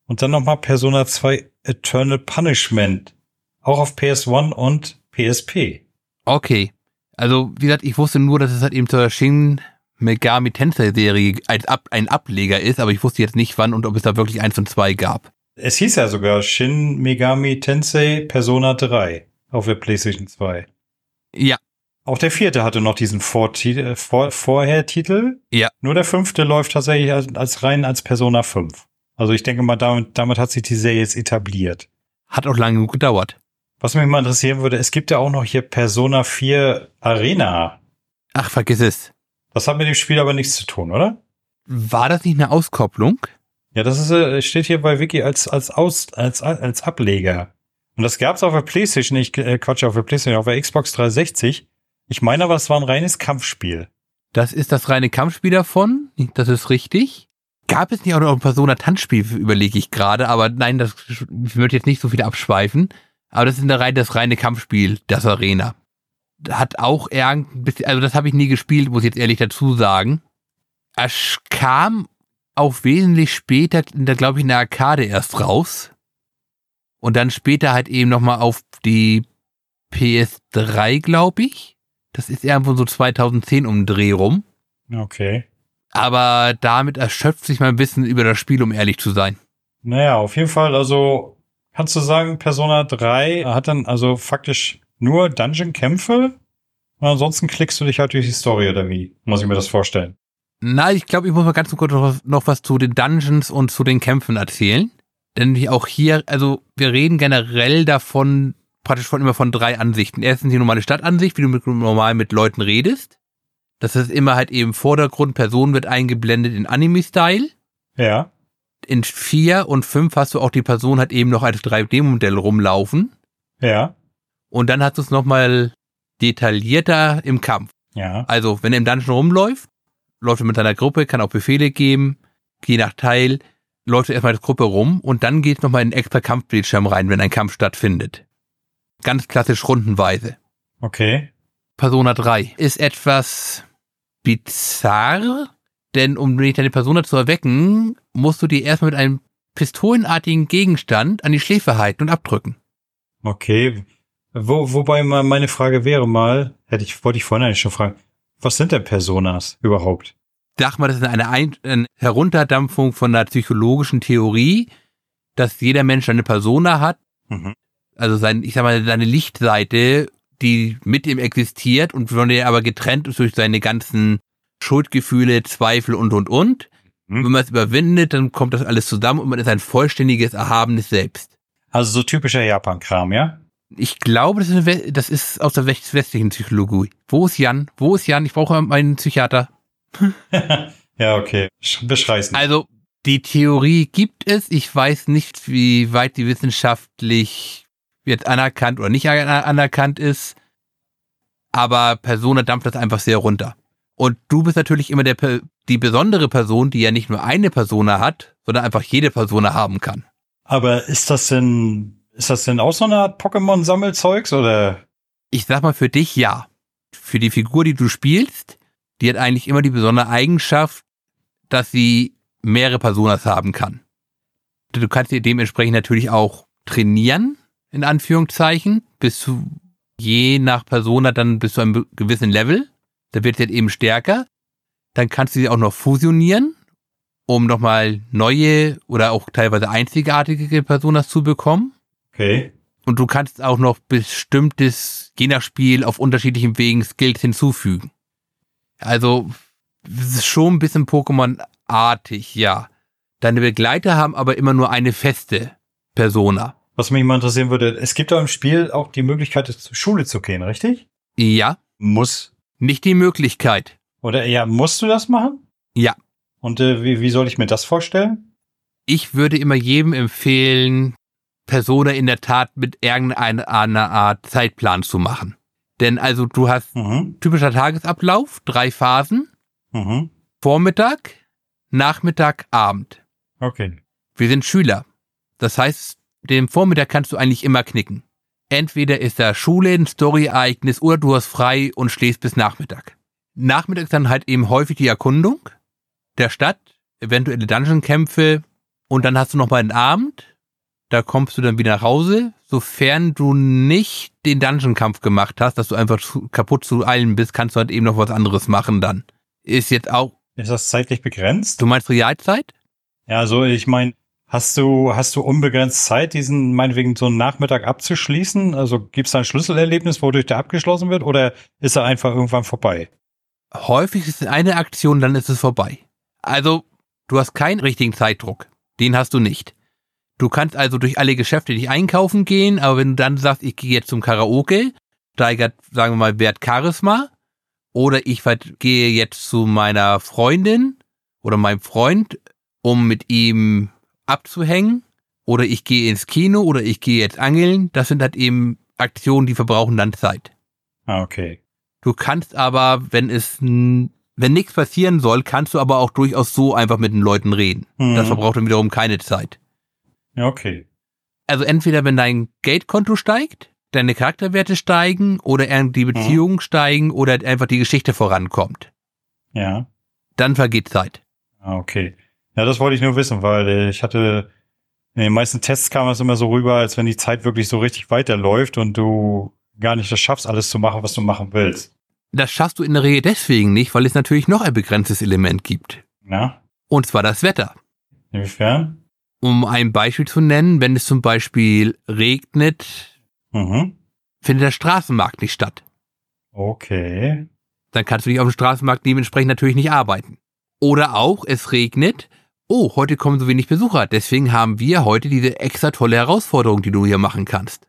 Und dann nochmal Persona 2 Eternal Punishment. Auch auf PS1 und PSP. Okay. Also, wie gesagt, ich wusste nur, dass es halt eben zur Shin Megami Tensei Serie als Ab ein Ableger ist, aber ich wusste jetzt nicht wann und ob es da wirklich eins und zwei gab. Es hieß ja sogar Shin Megami Tensei Persona 3 auf der PlayStation 2. Ja. Auch der vierte hatte noch diesen Vorti- äh, Vor Vorher-Titel. Ja. Nur der fünfte läuft tatsächlich als, als rein als Persona 5. Also ich denke mal, damit, damit hat sich die Serie jetzt etabliert. Hat auch lange genug gedauert. Was mich mal interessieren würde, es gibt ja auch noch hier Persona 4 Arena. Ach, vergiss es. Das hat mit dem Spiel aber nichts zu tun, oder? War das nicht eine Auskopplung? Ja, das ist, äh, steht hier bei Wiki als, als, Aus, als, als Ableger. Und das gab's auf der Playstation, ich äh, Quatsch, auf der Playstation, auf der Xbox 360. Ich meine aber, es war ein reines Kampfspiel. Das ist das reine Kampfspiel davon. Das ist richtig. Gab es nicht auch noch ein Persona-Tanzspiel, überlege ich gerade, aber nein, das wird jetzt nicht so viel abschweifen. Aber das ist eine rein, das reine Kampfspiel, das Arena. Hat auch irgendein bisschen, also das habe ich nie gespielt, muss ich jetzt ehrlich dazu sagen. Es kam auch wesentlich später, in der, glaube ich, in der Arcade erst raus. Und dann später halt eben nochmal auf die PS3, glaube ich. Das ist irgendwo so 2010 um den Dreh rum. Okay. Aber damit erschöpft sich mein Wissen über das Spiel, um ehrlich zu sein. Naja, auf jeden Fall, also kannst du sagen, Persona 3 hat dann also faktisch nur Dungeon-Kämpfe und ansonsten klickst du dich halt durch die Story oder wie? Muss ich mir das vorstellen? Na, ich glaube, ich muss mal ganz kurz noch was, noch was zu den Dungeons und zu den Kämpfen erzählen. Denn auch hier, also wir reden generell davon, praktisch von immer von drei Ansichten. Erstens die normale Stadtansicht, wie du mit, normal mit Leuten redest. Das ist immer halt eben Vordergrund, Person wird eingeblendet in Anime-Style. Ja. In vier und fünf hast du auch die Person halt eben noch als 3D-Modell rumlaufen. Ja. Und dann hast du es nochmal detaillierter im Kampf. Ja. Also, wenn er im Dungeon rumläuft, läuft er mit seiner Gruppe, kann auch Befehle geben, je nach Teil, läuft er erstmal als Gruppe rum und dann geht nochmal in einen extra Kampfbildschirm rein, wenn ein Kampf stattfindet. Ganz klassisch rundenweise. Okay. Persona 3 ist etwas bizarr, denn um deine Persona zu erwecken, musst du die erstmal mit einem pistolenartigen Gegenstand an die Schläfe halten und abdrücken. Okay. Wo, wobei meine Frage wäre mal, hätte ich, wollte ich vorhin eigentlich schon fragen, was sind denn Personas überhaupt? Sag mal, das ist eine, Ein eine Herunterdampfung von der psychologischen Theorie, dass jeder Mensch eine Persona hat, Mhm. also sein, ich sag mal, seine Lichtseite, die mit ihm existiert und von der er aber getrennt ist durch seine ganzen Schuldgefühle, Zweifel und und und. Mhm. Wenn man es überwindet, dann kommt das alles zusammen und man ist ein vollständiges, erhabenes Selbst. Also so typischer Japan-Kram, ja? Ich glaube, das ist, das ist aus der west- westlichen Psychologie. Wo ist Jan? Wo ist Jan? Ich brauche meinen Psychiater. ja, okay. Sch- Beschrei's nicht. Also, Die Theorie gibt es. Ich weiß nicht, wie weit die wissenschaftlich jetzt anerkannt oder nicht anerkannt ist. Aber Persona dampft das einfach sehr runter. Und du bist natürlich immer der, die besondere Person, die ja nicht nur eine Persona hat, sondern einfach jede Persona haben kann. Aber ist das denn, ist das denn auch so eine Art Pokémon-Sammelzeugs oder? Ich sag mal für dich ja. Für die Figur, die du spielst, die hat eigentlich immer die besondere Eigenschaft, dass sie mehrere Personas haben kann. Du kannst sie dementsprechend natürlich auch trainieren, in Anführungszeichen, bis zu je nach Persona dann bis zu einem gewissen Level. Da wird sie halt eben stärker. Dann kannst du sie auch noch fusionieren, um nochmal neue oder auch teilweise einzigartige Personas zu bekommen. Okay. Und du kannst auch noch bestimmtes, je nach Spiel, auf unterschiedlichen Wegen Skills hinzufügen. Also, es ist schon ein bisschen Pokémon-artig, ja. Deine Begleiter haben aber immer nur eine feste Persona. Was mich mal interessieren würde, es gibt doch im Spiel auch die Möglichkeit, zur Schule zu gehen, richtig? Ja. Muss. Nicht die Möglichkeit. Oder ja, musst du das machen? Ja. Und äh, wie, wie soll ich mir das vorstellen? Ich würde immer jedem empfehlen, Persona in der Tat mit irgendeiner Art Zeitplan zu machen. Denn also du hast mhm. typischer Tagesablauf, drei Phasen. Mhm. Vormittag, Nachmittag, Abend. Okay. Wir sind Schüler. Das heißt, den Vormittag kannst du eigentlich immer knicken. Entweder ist da Schule, ein Story-Ereignis oder du hast frei und schläfst bis Nachmittag. Nachmittag ist dann halt eben häufig die Erkundung der Stadt, eventuelle Dungeon-Kämpfe und dann hast du noch mal einen Abend. Da kommst du dann wieder nach Hause, sofern du nicht den Dungeon-Kampf gemacht hast, dass du einfach zu, kaputt zu eilen bist, kannst du halt eben noch was anderes machen dann. Ist jetzt auch. Ist das zeitlich begrenzt? Du meinst Realzeit? Ja, also ich meine, Hast du, hast du unbegrenzt Zeit, diesen meinetwegen so einen Nachmittag abzuschließen? Also gibt es da ein Schlüsselerlebnis, wodurch der abgeschlossen wird, oder ist er einfach irgendwann vorbei? Häufig ist es eine Aktion, dann ist es vorbei. Also, du hast keinen richtigen Zeitdruck. Den hast du nicht. Du kannst also durch alle Geschäfte dich einkaufen gehen, aber wenn du dann sagst, ich gehe jetzt zum Karaoke, steigert, sagen wir mal, Wert Charisma, oder ich gehe jetzt zu meiner Freundin oder meinem Freund, um mit ihm abzuhängen oder ich gehe ins Kino oder ich gehe jetzt angeln. Das sind halt eben Aktionen, die verbrauchen dann Zeit. Ah, okay. Du kannst aber, wenn es, wenn nichts passieren soll, kannst du aber auch durchaus so einfach mit den Leuten reden. Mhm. Das verbraucht dann wiederum keine Zeit. Ja, okay. Also entweder wenn dein Geldkonto steigt, deine Charakterwerte steigen oder die Beziehungen mhm. steigen oder einfach die Geschichte vorankommt. Ja. Dann vergeht Zeit. Ah, okay. Ja, das wollte ich nur wissen, weil äh, ich hatte in den meisten Tests kam es immer so rüber, als wenn die Zeit wirklich so richtig weiterläuft und du gar nicht das schaffst, alles zu machen, was du machen willst. Das schaffst du in der Regel deswegen nicht, weil es natürlich noch ein begrenztes Element gibt. Na? Und zwar das Wetter. Inwiefern? Um ein Beispiel zu nennen, wenn es zum Beispiel regnet, mhm. findet der Straßenmarkt nicht statt. Okay. Dann kannst du dich auf dem Straßenmarkt dementsprechend natürlich nicht arbeiten. Oder auch, es regnet oh, heute kommen so wenig Besucher, deswegen haben wir heute diese extra tolle Herausforderung, die du hier machen kannst.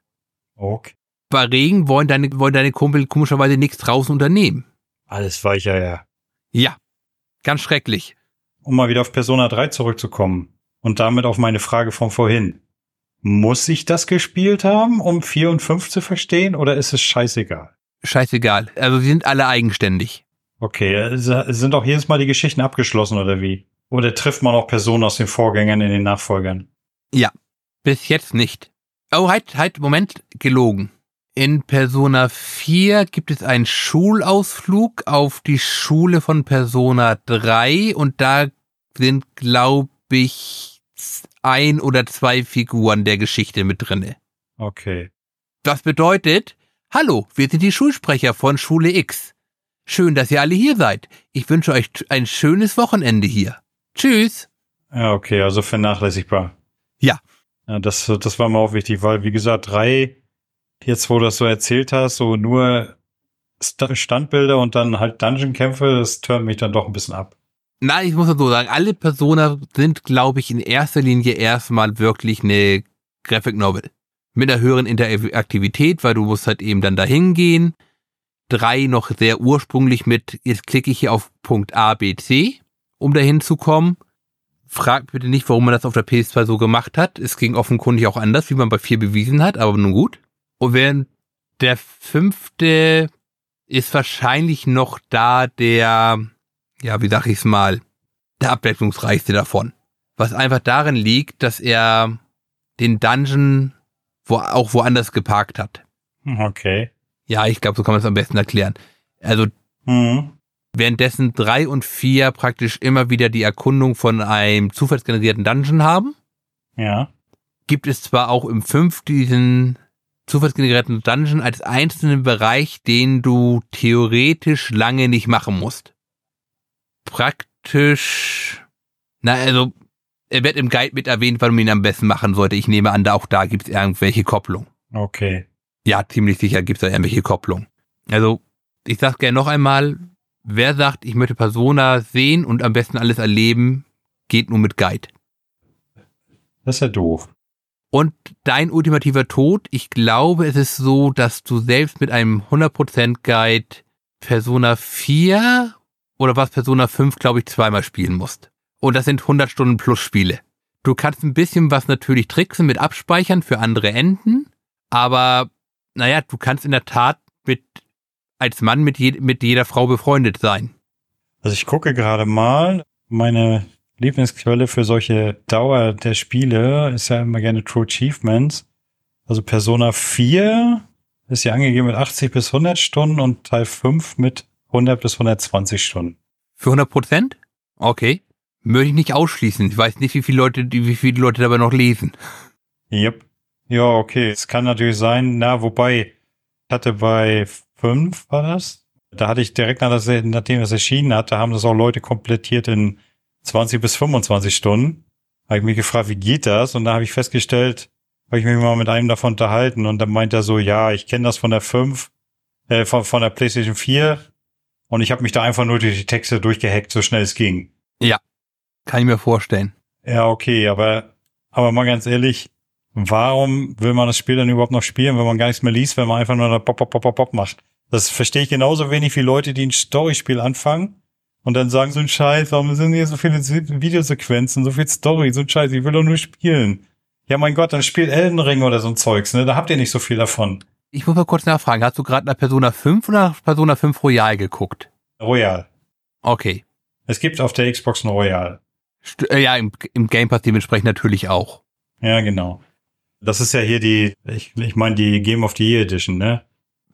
Okay. Bei Regen wollen deine, wollen deine Kumpel komischerweise nichts draußen unternehmen. Alles weicher, ja. Ja. Ganz schrecklich. Um mal wieder auf Persona 3 zurückzukommen und damit auf meine Frage von vorhin. Muss ich das gespielt haben, um 4 und 5 zu verstehen, oder ist es scheißegal? Scheißegal. Also sie sind alle eigenständig. Okay, sind auch jedes Mal die Geschichten abgeschlossen, oder wie? Oder trifft man auch Personen aus den Vorgängern in den Nachfolgern? Ja, bis jetzt nicht. Oh, halt, halt, Moment, gelogen. In Persona 4 gibt es einen Schulausflug auf die Schule von Persona 3 und da sind, glaube ich, ein oder zwei Figuren der Geschichte mit drinne. Okay. Das bedeutet, hallo, wir sind die Schulsprecher von Schule X. Schön, dass ihr alle hier seid. Ich wünsche euch ein schönes Wochenende hier. Tschüss. Ja, okay, also vernachlässigbar. Ja. ja das, das war mir auch wichtig, weil, wie gesagt, drei, jetzt wo du das so erzählt hast, so nur Standbilder und dann halt Dungeon-Kämpfe, das tönt mich dann doch ein bisschen ab. Nein, ich muss so sagen, alle Personen sind, glaube ich, in erster Linie erstmal wirklich eine Graphic Novel. Mit einer höheren Interaktivität, weil du musst halt eben dann dahin gehen. Drei noch sehr ursprünglich mit, jetzt klicke ich hier auf Punkt A, B, C um dahin zu kommen. Frag bitte nicht, warum man das auf der PS2 so gemacht hat. Es ging offenkundig auch anders, wie man bei 4 bewiesen hat, aber nun gut. Und während der fünfte ist wahrscheinlich noch da der, ja, wie sag ich's mal, der abwechslungsreichste davon. Was einfach darin liegt, dass er den Dungeon wo, auch woanders geparkt hat. Okay. Ja, ich glaube, so kann man es am besten erklären. Also Mhm. währenddessen drei und vier praktisch immer wieder die Erkundung von einem zufallsgenerierten Dungeon haben, Ja. gibt es zwar auch im fünf diesen zufallsgenerierten Dungeon als einzelnen Bereich, den du theoretisch lange nicht machen musst. Praktisch, na also, er wird im Guide mit erwähnt, man ihn am besten machen sollte. Ich nehme an, da auch da gibt es irgendwelche Kopplung. Okay. Ja, ziemlich sicher gibt es da irgendwelche Kopplung. Also, ich sag gerne noch einmal, wer sagt, ich möchte Persona sehen und am besten alles erleben, geht nur mit Guide. Das ist ja doof. Und dein ultimativer Tod, ich glaube, es ist so, dass du selbst mit einem 100% Guide Persona 4 oder was Persona 5, glaube ich, zweimal spielen musst. Und das sind 100 Stunden plus Spiele. Du kannst ein bisschen was natürlich tricksen mit Abspeichern für andere Enden, aber naja, du kannst in der Tat mit als Mann mit, je, mit jeder Frau befreundet sein. Also ich gucke gerade mal, meine Lieblingsquelle für solche Dauer der Spiele ist ja immer gerne True Achievements. Also Persona 4 ist ja angegeben mit 80 bis 100 Stunden und Teil 5 mit 100 bis 120 Stunden. Für 100 Prozent? Okay. Möchte ich nicht ausschließen. Ich weiß nicht, wie viele Leute, wie viele Leute dabei noch lesen. Yep. Ja, okay. Es kann natürlich sein, na, wobei, ich hatte bei 5 war das. Da hatte ich direkt nach das, nachdem das erschienen hat, da haben das auch Leute komplettiert in 20 bis 25 Stunden. Habe ich mich gefragt, wie geht das? Und da habe ich festgestellt, habe ich mich mal mit einem davon unterhalten und dann meint er so, ja, ich kenne das von der 5, äh, von, von der PlayStation 4 und ich habe mich da einfach nur durch die Texte durchgehackt, so schnell es ging. Kann ich mir vorstellen. Ja, okay, aber, aber mal ganz ehrlich, warum will man das Spiel dann überhaupt noch spielen, wenn man gar nichts mehr liest, wenn man einfach nur da pop, pop, pop, pop, pop macht? Das verstehe ich genauso wenig wie Leute, die ein Storyspiel anfangen und dann sagen so ein Scheiß, warum sind hier so viele Videosequenzen, so viel Story, so ein Scheiß, ich will doch nur spielen. Ja, mein Gott, dann spielt Elden Ring oder so ein Zeugs, ne? Da habt ihr nicht so viel davon. Ich muss mal kurz nachfragen. Hast du gerade nach Persona 5 oder nach Persona 5 Royal geguckt? Royal. Okay. Es gibt auf der Xbox ein Royal. St äh, ja, im, im Game Pass dementsprechend natürlich auch. Ja, genau. Das ist ja hier die, ich, ich meine die Game of the Year Edition, ne?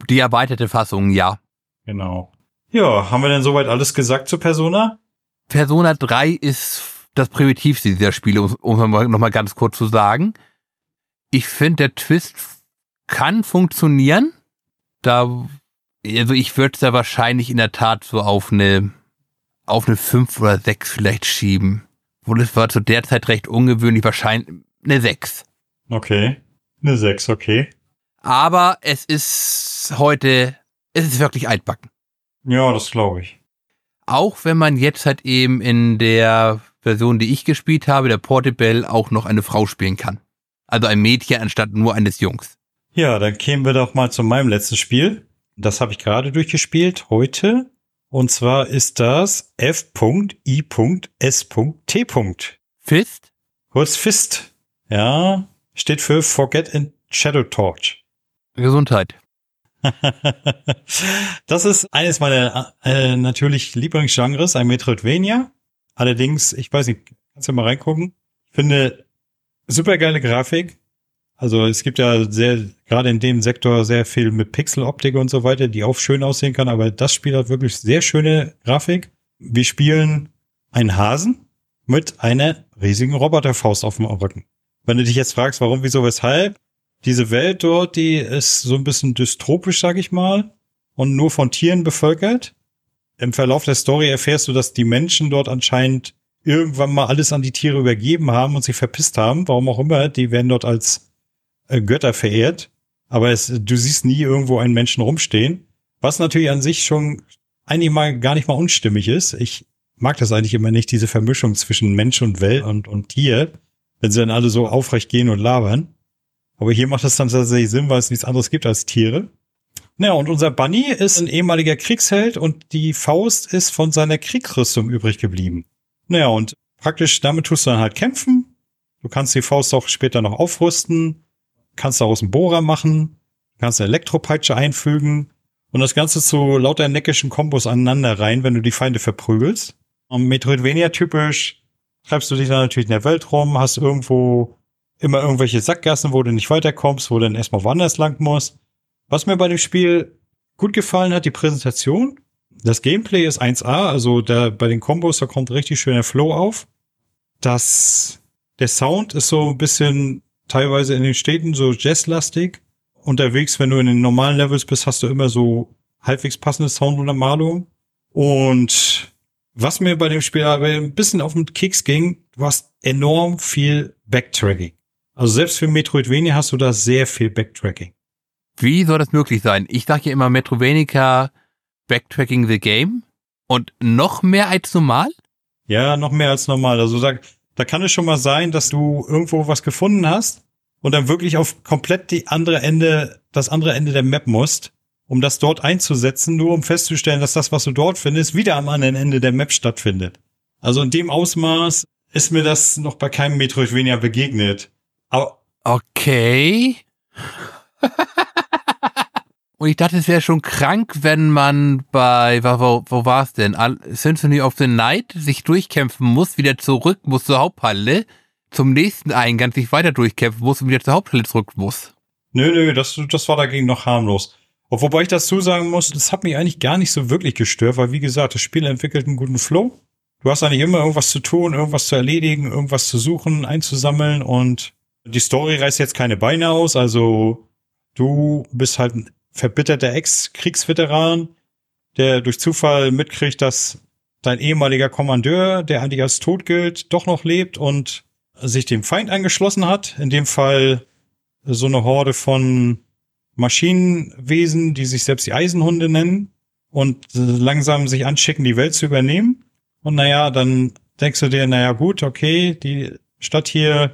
Die erweiterte Fassung, ja. Genau. Ja, haben wir denn soweit alles gesagt zu Persona? Persona 3 ist das primitivste dieser Spiele, um um es nochmal ganz kurz zu sagen. Ich finde, der Twist kann funktionieren. Da, also ich würde es da wahrscheinlich in der Tat so auf eine, auf eine 5 oder 6 vielleicht schieben. Wo das war zu der Zeit recht ungewöhnlich, wahrscheinlich eine 6. Okay. Eine 6, okay. Aber es ist heute, es ist wirklich altbacken. Ja, das glaube ich. Auch wenn man jetzt halt eben in der Version, die ich gespielt habe, der Portable, auch noch eine Frau spielen kann. Also ein Mädchen anstatt nur eines Jungs. Ja, dann kämen wir doch mal zu meinem letzten Spiel. Das habe ich gerade durchgespielt, heute. Und zwar ist das F.I.S.T. Fist? Kurz Fist. Ja, steht für Forget and Shadow Torch. Gesundheit. das ist eines meiner äh, natürlich Lieblingsgenres, ein Metroidvania. Allerdings, ich weiß nicht, kannst du mal reingucken. Ich finde super geile Grafik. Also es gibt ja sehr, gerade in dem Sektor sehr viel mit Pixeloptik und so weiter, die auch schön aussehen kann, aber das Spiel hat wirklich sehr schöne Grafik. Wir spielen einen Hasen mit einer riesigen Roboterfaust auf dem Rücken. Wenn du dich jetzt fragst, warum, wieso, weshalb, diese Welt dort, die ist so ein bisschen dystropisch, sag ich mal, und nur von Tieren bevölkert. Im Verlauf der Story erfährst du, dass die Menschen dort anscheinend irgendwann mal alles an die Tiere übergeben haben und sich verpisst haben, warum auch immer. Die werden dort als Götter verehrt. Aber es, du siehst nie irgendwo einen Menschen rumstehen. Was natürlich an sich schon eigentlich mal gar nicht mal unstimmig ist. Ich mag das eigentlich immer nicht, diese Vermischung zwischen Mensch und Welt und, und Tier, wenn sie dann alle so aufrecht gehen und labern. Aber hier macht es dann tatsächlich Sinn, weil es nichts anderes gibt als Tiere. Naja, und unser Bunny ist ein ehemaliger Kriegsheld und die Faust ist von seiner Kriegsrüstung übrig geblieben. Naja, und praktisch, damit tust du dann halt kämpfen. Du kannst die Faust auch später noch aufrüsten, kannst daraus einen Bohrer machen, kannst eine Elektropeitsche einfügen und das Ganze zu lauter neckischen Kombos aneinander rein, wenn du die Feinde verprügelst. Und Metroidvania typisch treibst du dich dann natürlich in der Welt rum, hast irgendwo immer irgendwelche Sackgassen, wo du nicht weiterkommst, wo du dann erstmal woanders lang musst. Was mir bei dem Spiel gut gefallen hat, die Präsentation. Das Gameplay ist 1A, also da bei den Kombos, da kommt richtig schöner Flow auf. Das, der Sound ist so ein bisschen teilweise in den Städten so jazzlastig. Unterwegs, wenn du in den normalen Levels bist, hast du immer so halbwegs passende Sounduntermalung. Und was mir bei dem Spiel aber ein bisschen auf den Keks ging, du hast enorm viel Backtracking. Also selbst für Metroidvania hast du da sehr viel Backtracking. Wie soll das möglich sein? Ich sage ja immer Metroidvania Backtracking the Game und noch mehr als normal? Ja, noch mehr als normal. Also da, da kann es schon mal sein, dass du irgendwo was gefunden hast und dann wirklich auf komplett die andere Ende, das andere Ende der Map musst, um das dort einzusetzen, nur um festzustellen, dass das, was du dort findest, wieder am anderen Ende der Map stattfindet. Also in dem Ausmaß ist mir das noch bei keinem Metroidvania begegnet. Aber okay. Und ich dachte, es wäre schon krank, wenn man bei, wo, wo war es denn? Symphony of the Night sich durchkämpfen muss, wieder zurück muss zur Haupthalle, zum nächsten Eingang sich weiter durchkämpfen muss und wieder zur Haupthalle zurück muss. Nö, nö, das, das war dagegen noch harmlos. Und wobei ich dazu sagen muss, das hat mich eigentlich gar nicht so wirklich gestört, weil wie gesagt, das Spiel entwickelt einen guten Flow. Du hast eigentlich immer irgendwas zu tun, irgendwas zu erledigen, irgendwas zu suchen, einzusammeln und die Story reißt jetzt keine Beine aus, also du bist halt verbitterter Ex-Kriegsveteran, der durch Zufall mitkriegt, dass dein ehemaliger Kommandeur, der eigentlich als tot gilt, doch noch lebt und sich dem Feind angeschlossen hat. In dem Fall so eine Horde von Maschinenwesen, die sich selbst die Eisenhunde nennen und langsam sich anschicken, die Welt zu übernehmen. Und naja, dann denkst du dir, naja gut, okay, die Stadt hier,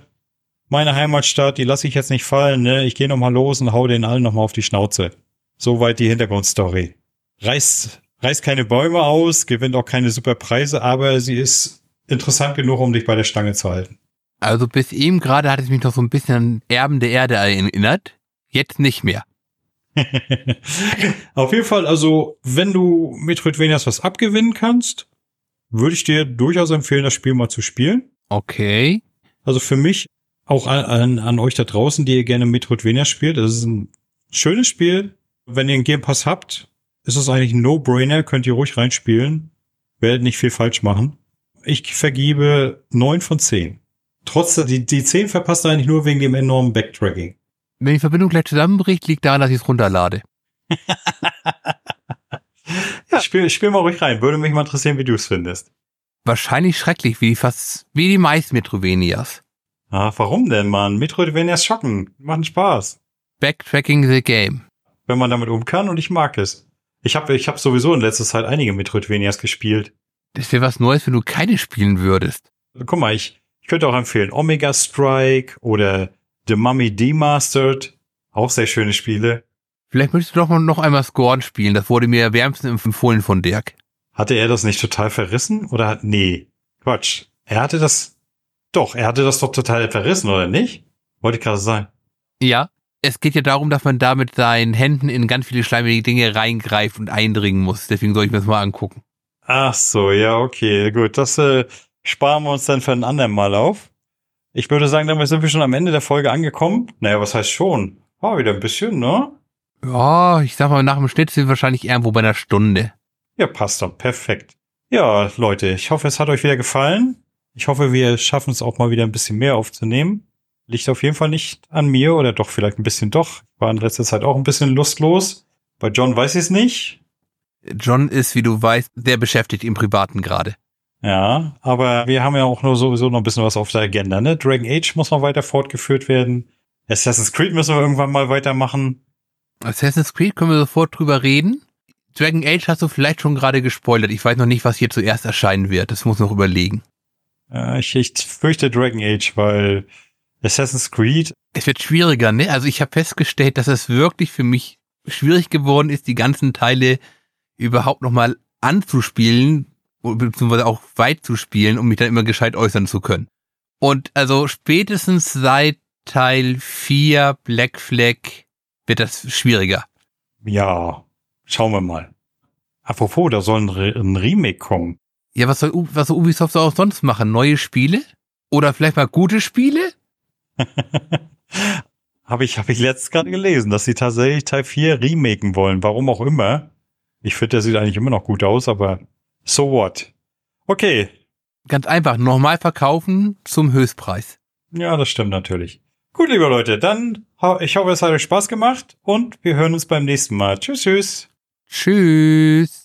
meine Heimatstadt, die lasse ich jetzt nicht fallen, ne? Ich gehe nochmal los und hau den allen nochmal auf die Schnauze. Soweit die Hintergrundstory. Reißt, reißt keine Bäume aus, gewinnt auch keine super Preise, aber sie ist interessant genug, um dich bei der Stange zu halten. Also bis eben gerade hat es mich noch so ein bisschen an Erben der Erde erinnert. Jetzt nicht mehr. Auf jeden Fall, also wenn du Metroidvanias was abgewinnen kannst, würde ich dir durchaus empfehlen, das Spiel mal zu spielen. Okay. Also für mich, auch an, an, an euch da draußen, die ihr gerne Metroidvania spielt, das ist ein schönes Spiel, wenn ihr einen Game Pass habt, ist es eigentlich ein No-Brainer, könnt ihr ruhig reinspielen. Werdet nicht viel falsch machen. Ich vergebe neun von zehn. Trotz, die, die zehn verpasst eigentlich nur wegen dem enormen Backtracking. Wenn die Verbindung gleich zusammenbricht, liegt daran, dass ich es runterlade. ja, spiel, spiel mal ruhig rein. Würde mich mal interessieren, wie du es findest. Wahrscheinlich schrecklich, wie fast, wie die meisten Metrovenias. Ah, warum denn, Mann? Metroidvanias schocken. Machen Spaß. Backtracking the game wenn man damit um kann und ich mag es. Ich habe ich hab sowieso in letzter Zeit einige Metroidvanias gespielt. Das wäre was Neues, wenn du keine spielen würdest. Guck mal, ich, ich könnte auch empfehlen Omega Strike oder The Mummy Demastered. Auch sehr schöne Spiele. Vielleicht möchtest du doch noch einmal Scorn spielen. Das wurde mir wärmstens empfohlen von Dirk. Hatte er das nicht total verrissen? Oder hat, nee, Quatsch. Er hatte das, doch, er hatte das doch total verrissen, oder nicht? Wollte ich gerade sagen. Ja, es geht ja darum, dass man da mit seinen Händen in ganz viele schleimige Dinge reingreift und eindringen muss. Deswegen soll ich mir das mal angucken. Ach so, ja, okay, gut. Das äh, sparen wir uns dann für ein andermal auf. Ich würde sagen, damit sind wir schon am Ende der Folge angekommen. Naja, was heißt schon? War oh, wieder ein bisschen, ne? Ja, ich sag mal, nach dem Schnitt sind wir wahrscheinlich irgendwo bei einer Stunde. Ja, passt doch. Perfekt. Ja, Leute, ich hoffe, es hat euch wieder gefallen. Ich hoffe, wir schaffen es auch mal wieder ein bisschen mehr aufzunehmen. Liegt auf jeden Fall nicht an mir oder doch vielleicht ein bisschen doch. War in letzter Zeit auch ein bisschen lustlos. Bei John weiß ich es nicht. John ist, wie du weißt, sehr beschäftigt im Privaten gerade. Ja, aber wir haben ja auch nur sowieso noch ein bisschen was auf der Agenda, ne? Dragon Age muss noch weiter fortgeführt werden. Assassin's Creed müssen wir irgendwann mal weitermachen. Assassin's Creed können wir sofort drüber reden. Dragon Age hast du vielleicht schon gerade gespoilert. Ich weiß noch nicht, was hier zuerst erscheinen wird. Das muss noch überlegen. Äh, ich, ich fürchte Dragon Age, weil Assassin's Creed. Es wird schwieriger, ne? Also ich habe festgestellt, dass es wirklich für mich schwierig geworden ist, die ganzen Teile überhaupt nochmal anzuspielen, beziehungsweise auch weit zu spielen, um mich dann immer gescheit äußern zu können. Und also spätestens seit Teil 4 Black Flag wird das schwieriger. Ja, schauen wir mal. Apropos, da soll ein, Re ein Remake kommen. Ja, was soll, was soll Ubisoft auch sonst machen? Neue Spiele? Oder vielleicht mal gute Spiele? habe ich, hab ich letztens gerade gelesen, dass sie tatsächlich Teil 4 remaken wollen. Warum auch immer. Ich finde, der sieht eigentlich immer noch gut aus, aber so what? Okay. Ganz einfach, nochmal verkaufen zum Höchstpreis. Ja, das stimmt natürlich. Gut, liebe Leute, dann ich hoffe, es hat euch Spaß gemacht und wir hören uns beim nächsten Mal. Tschüss, tschüss. Tschüss.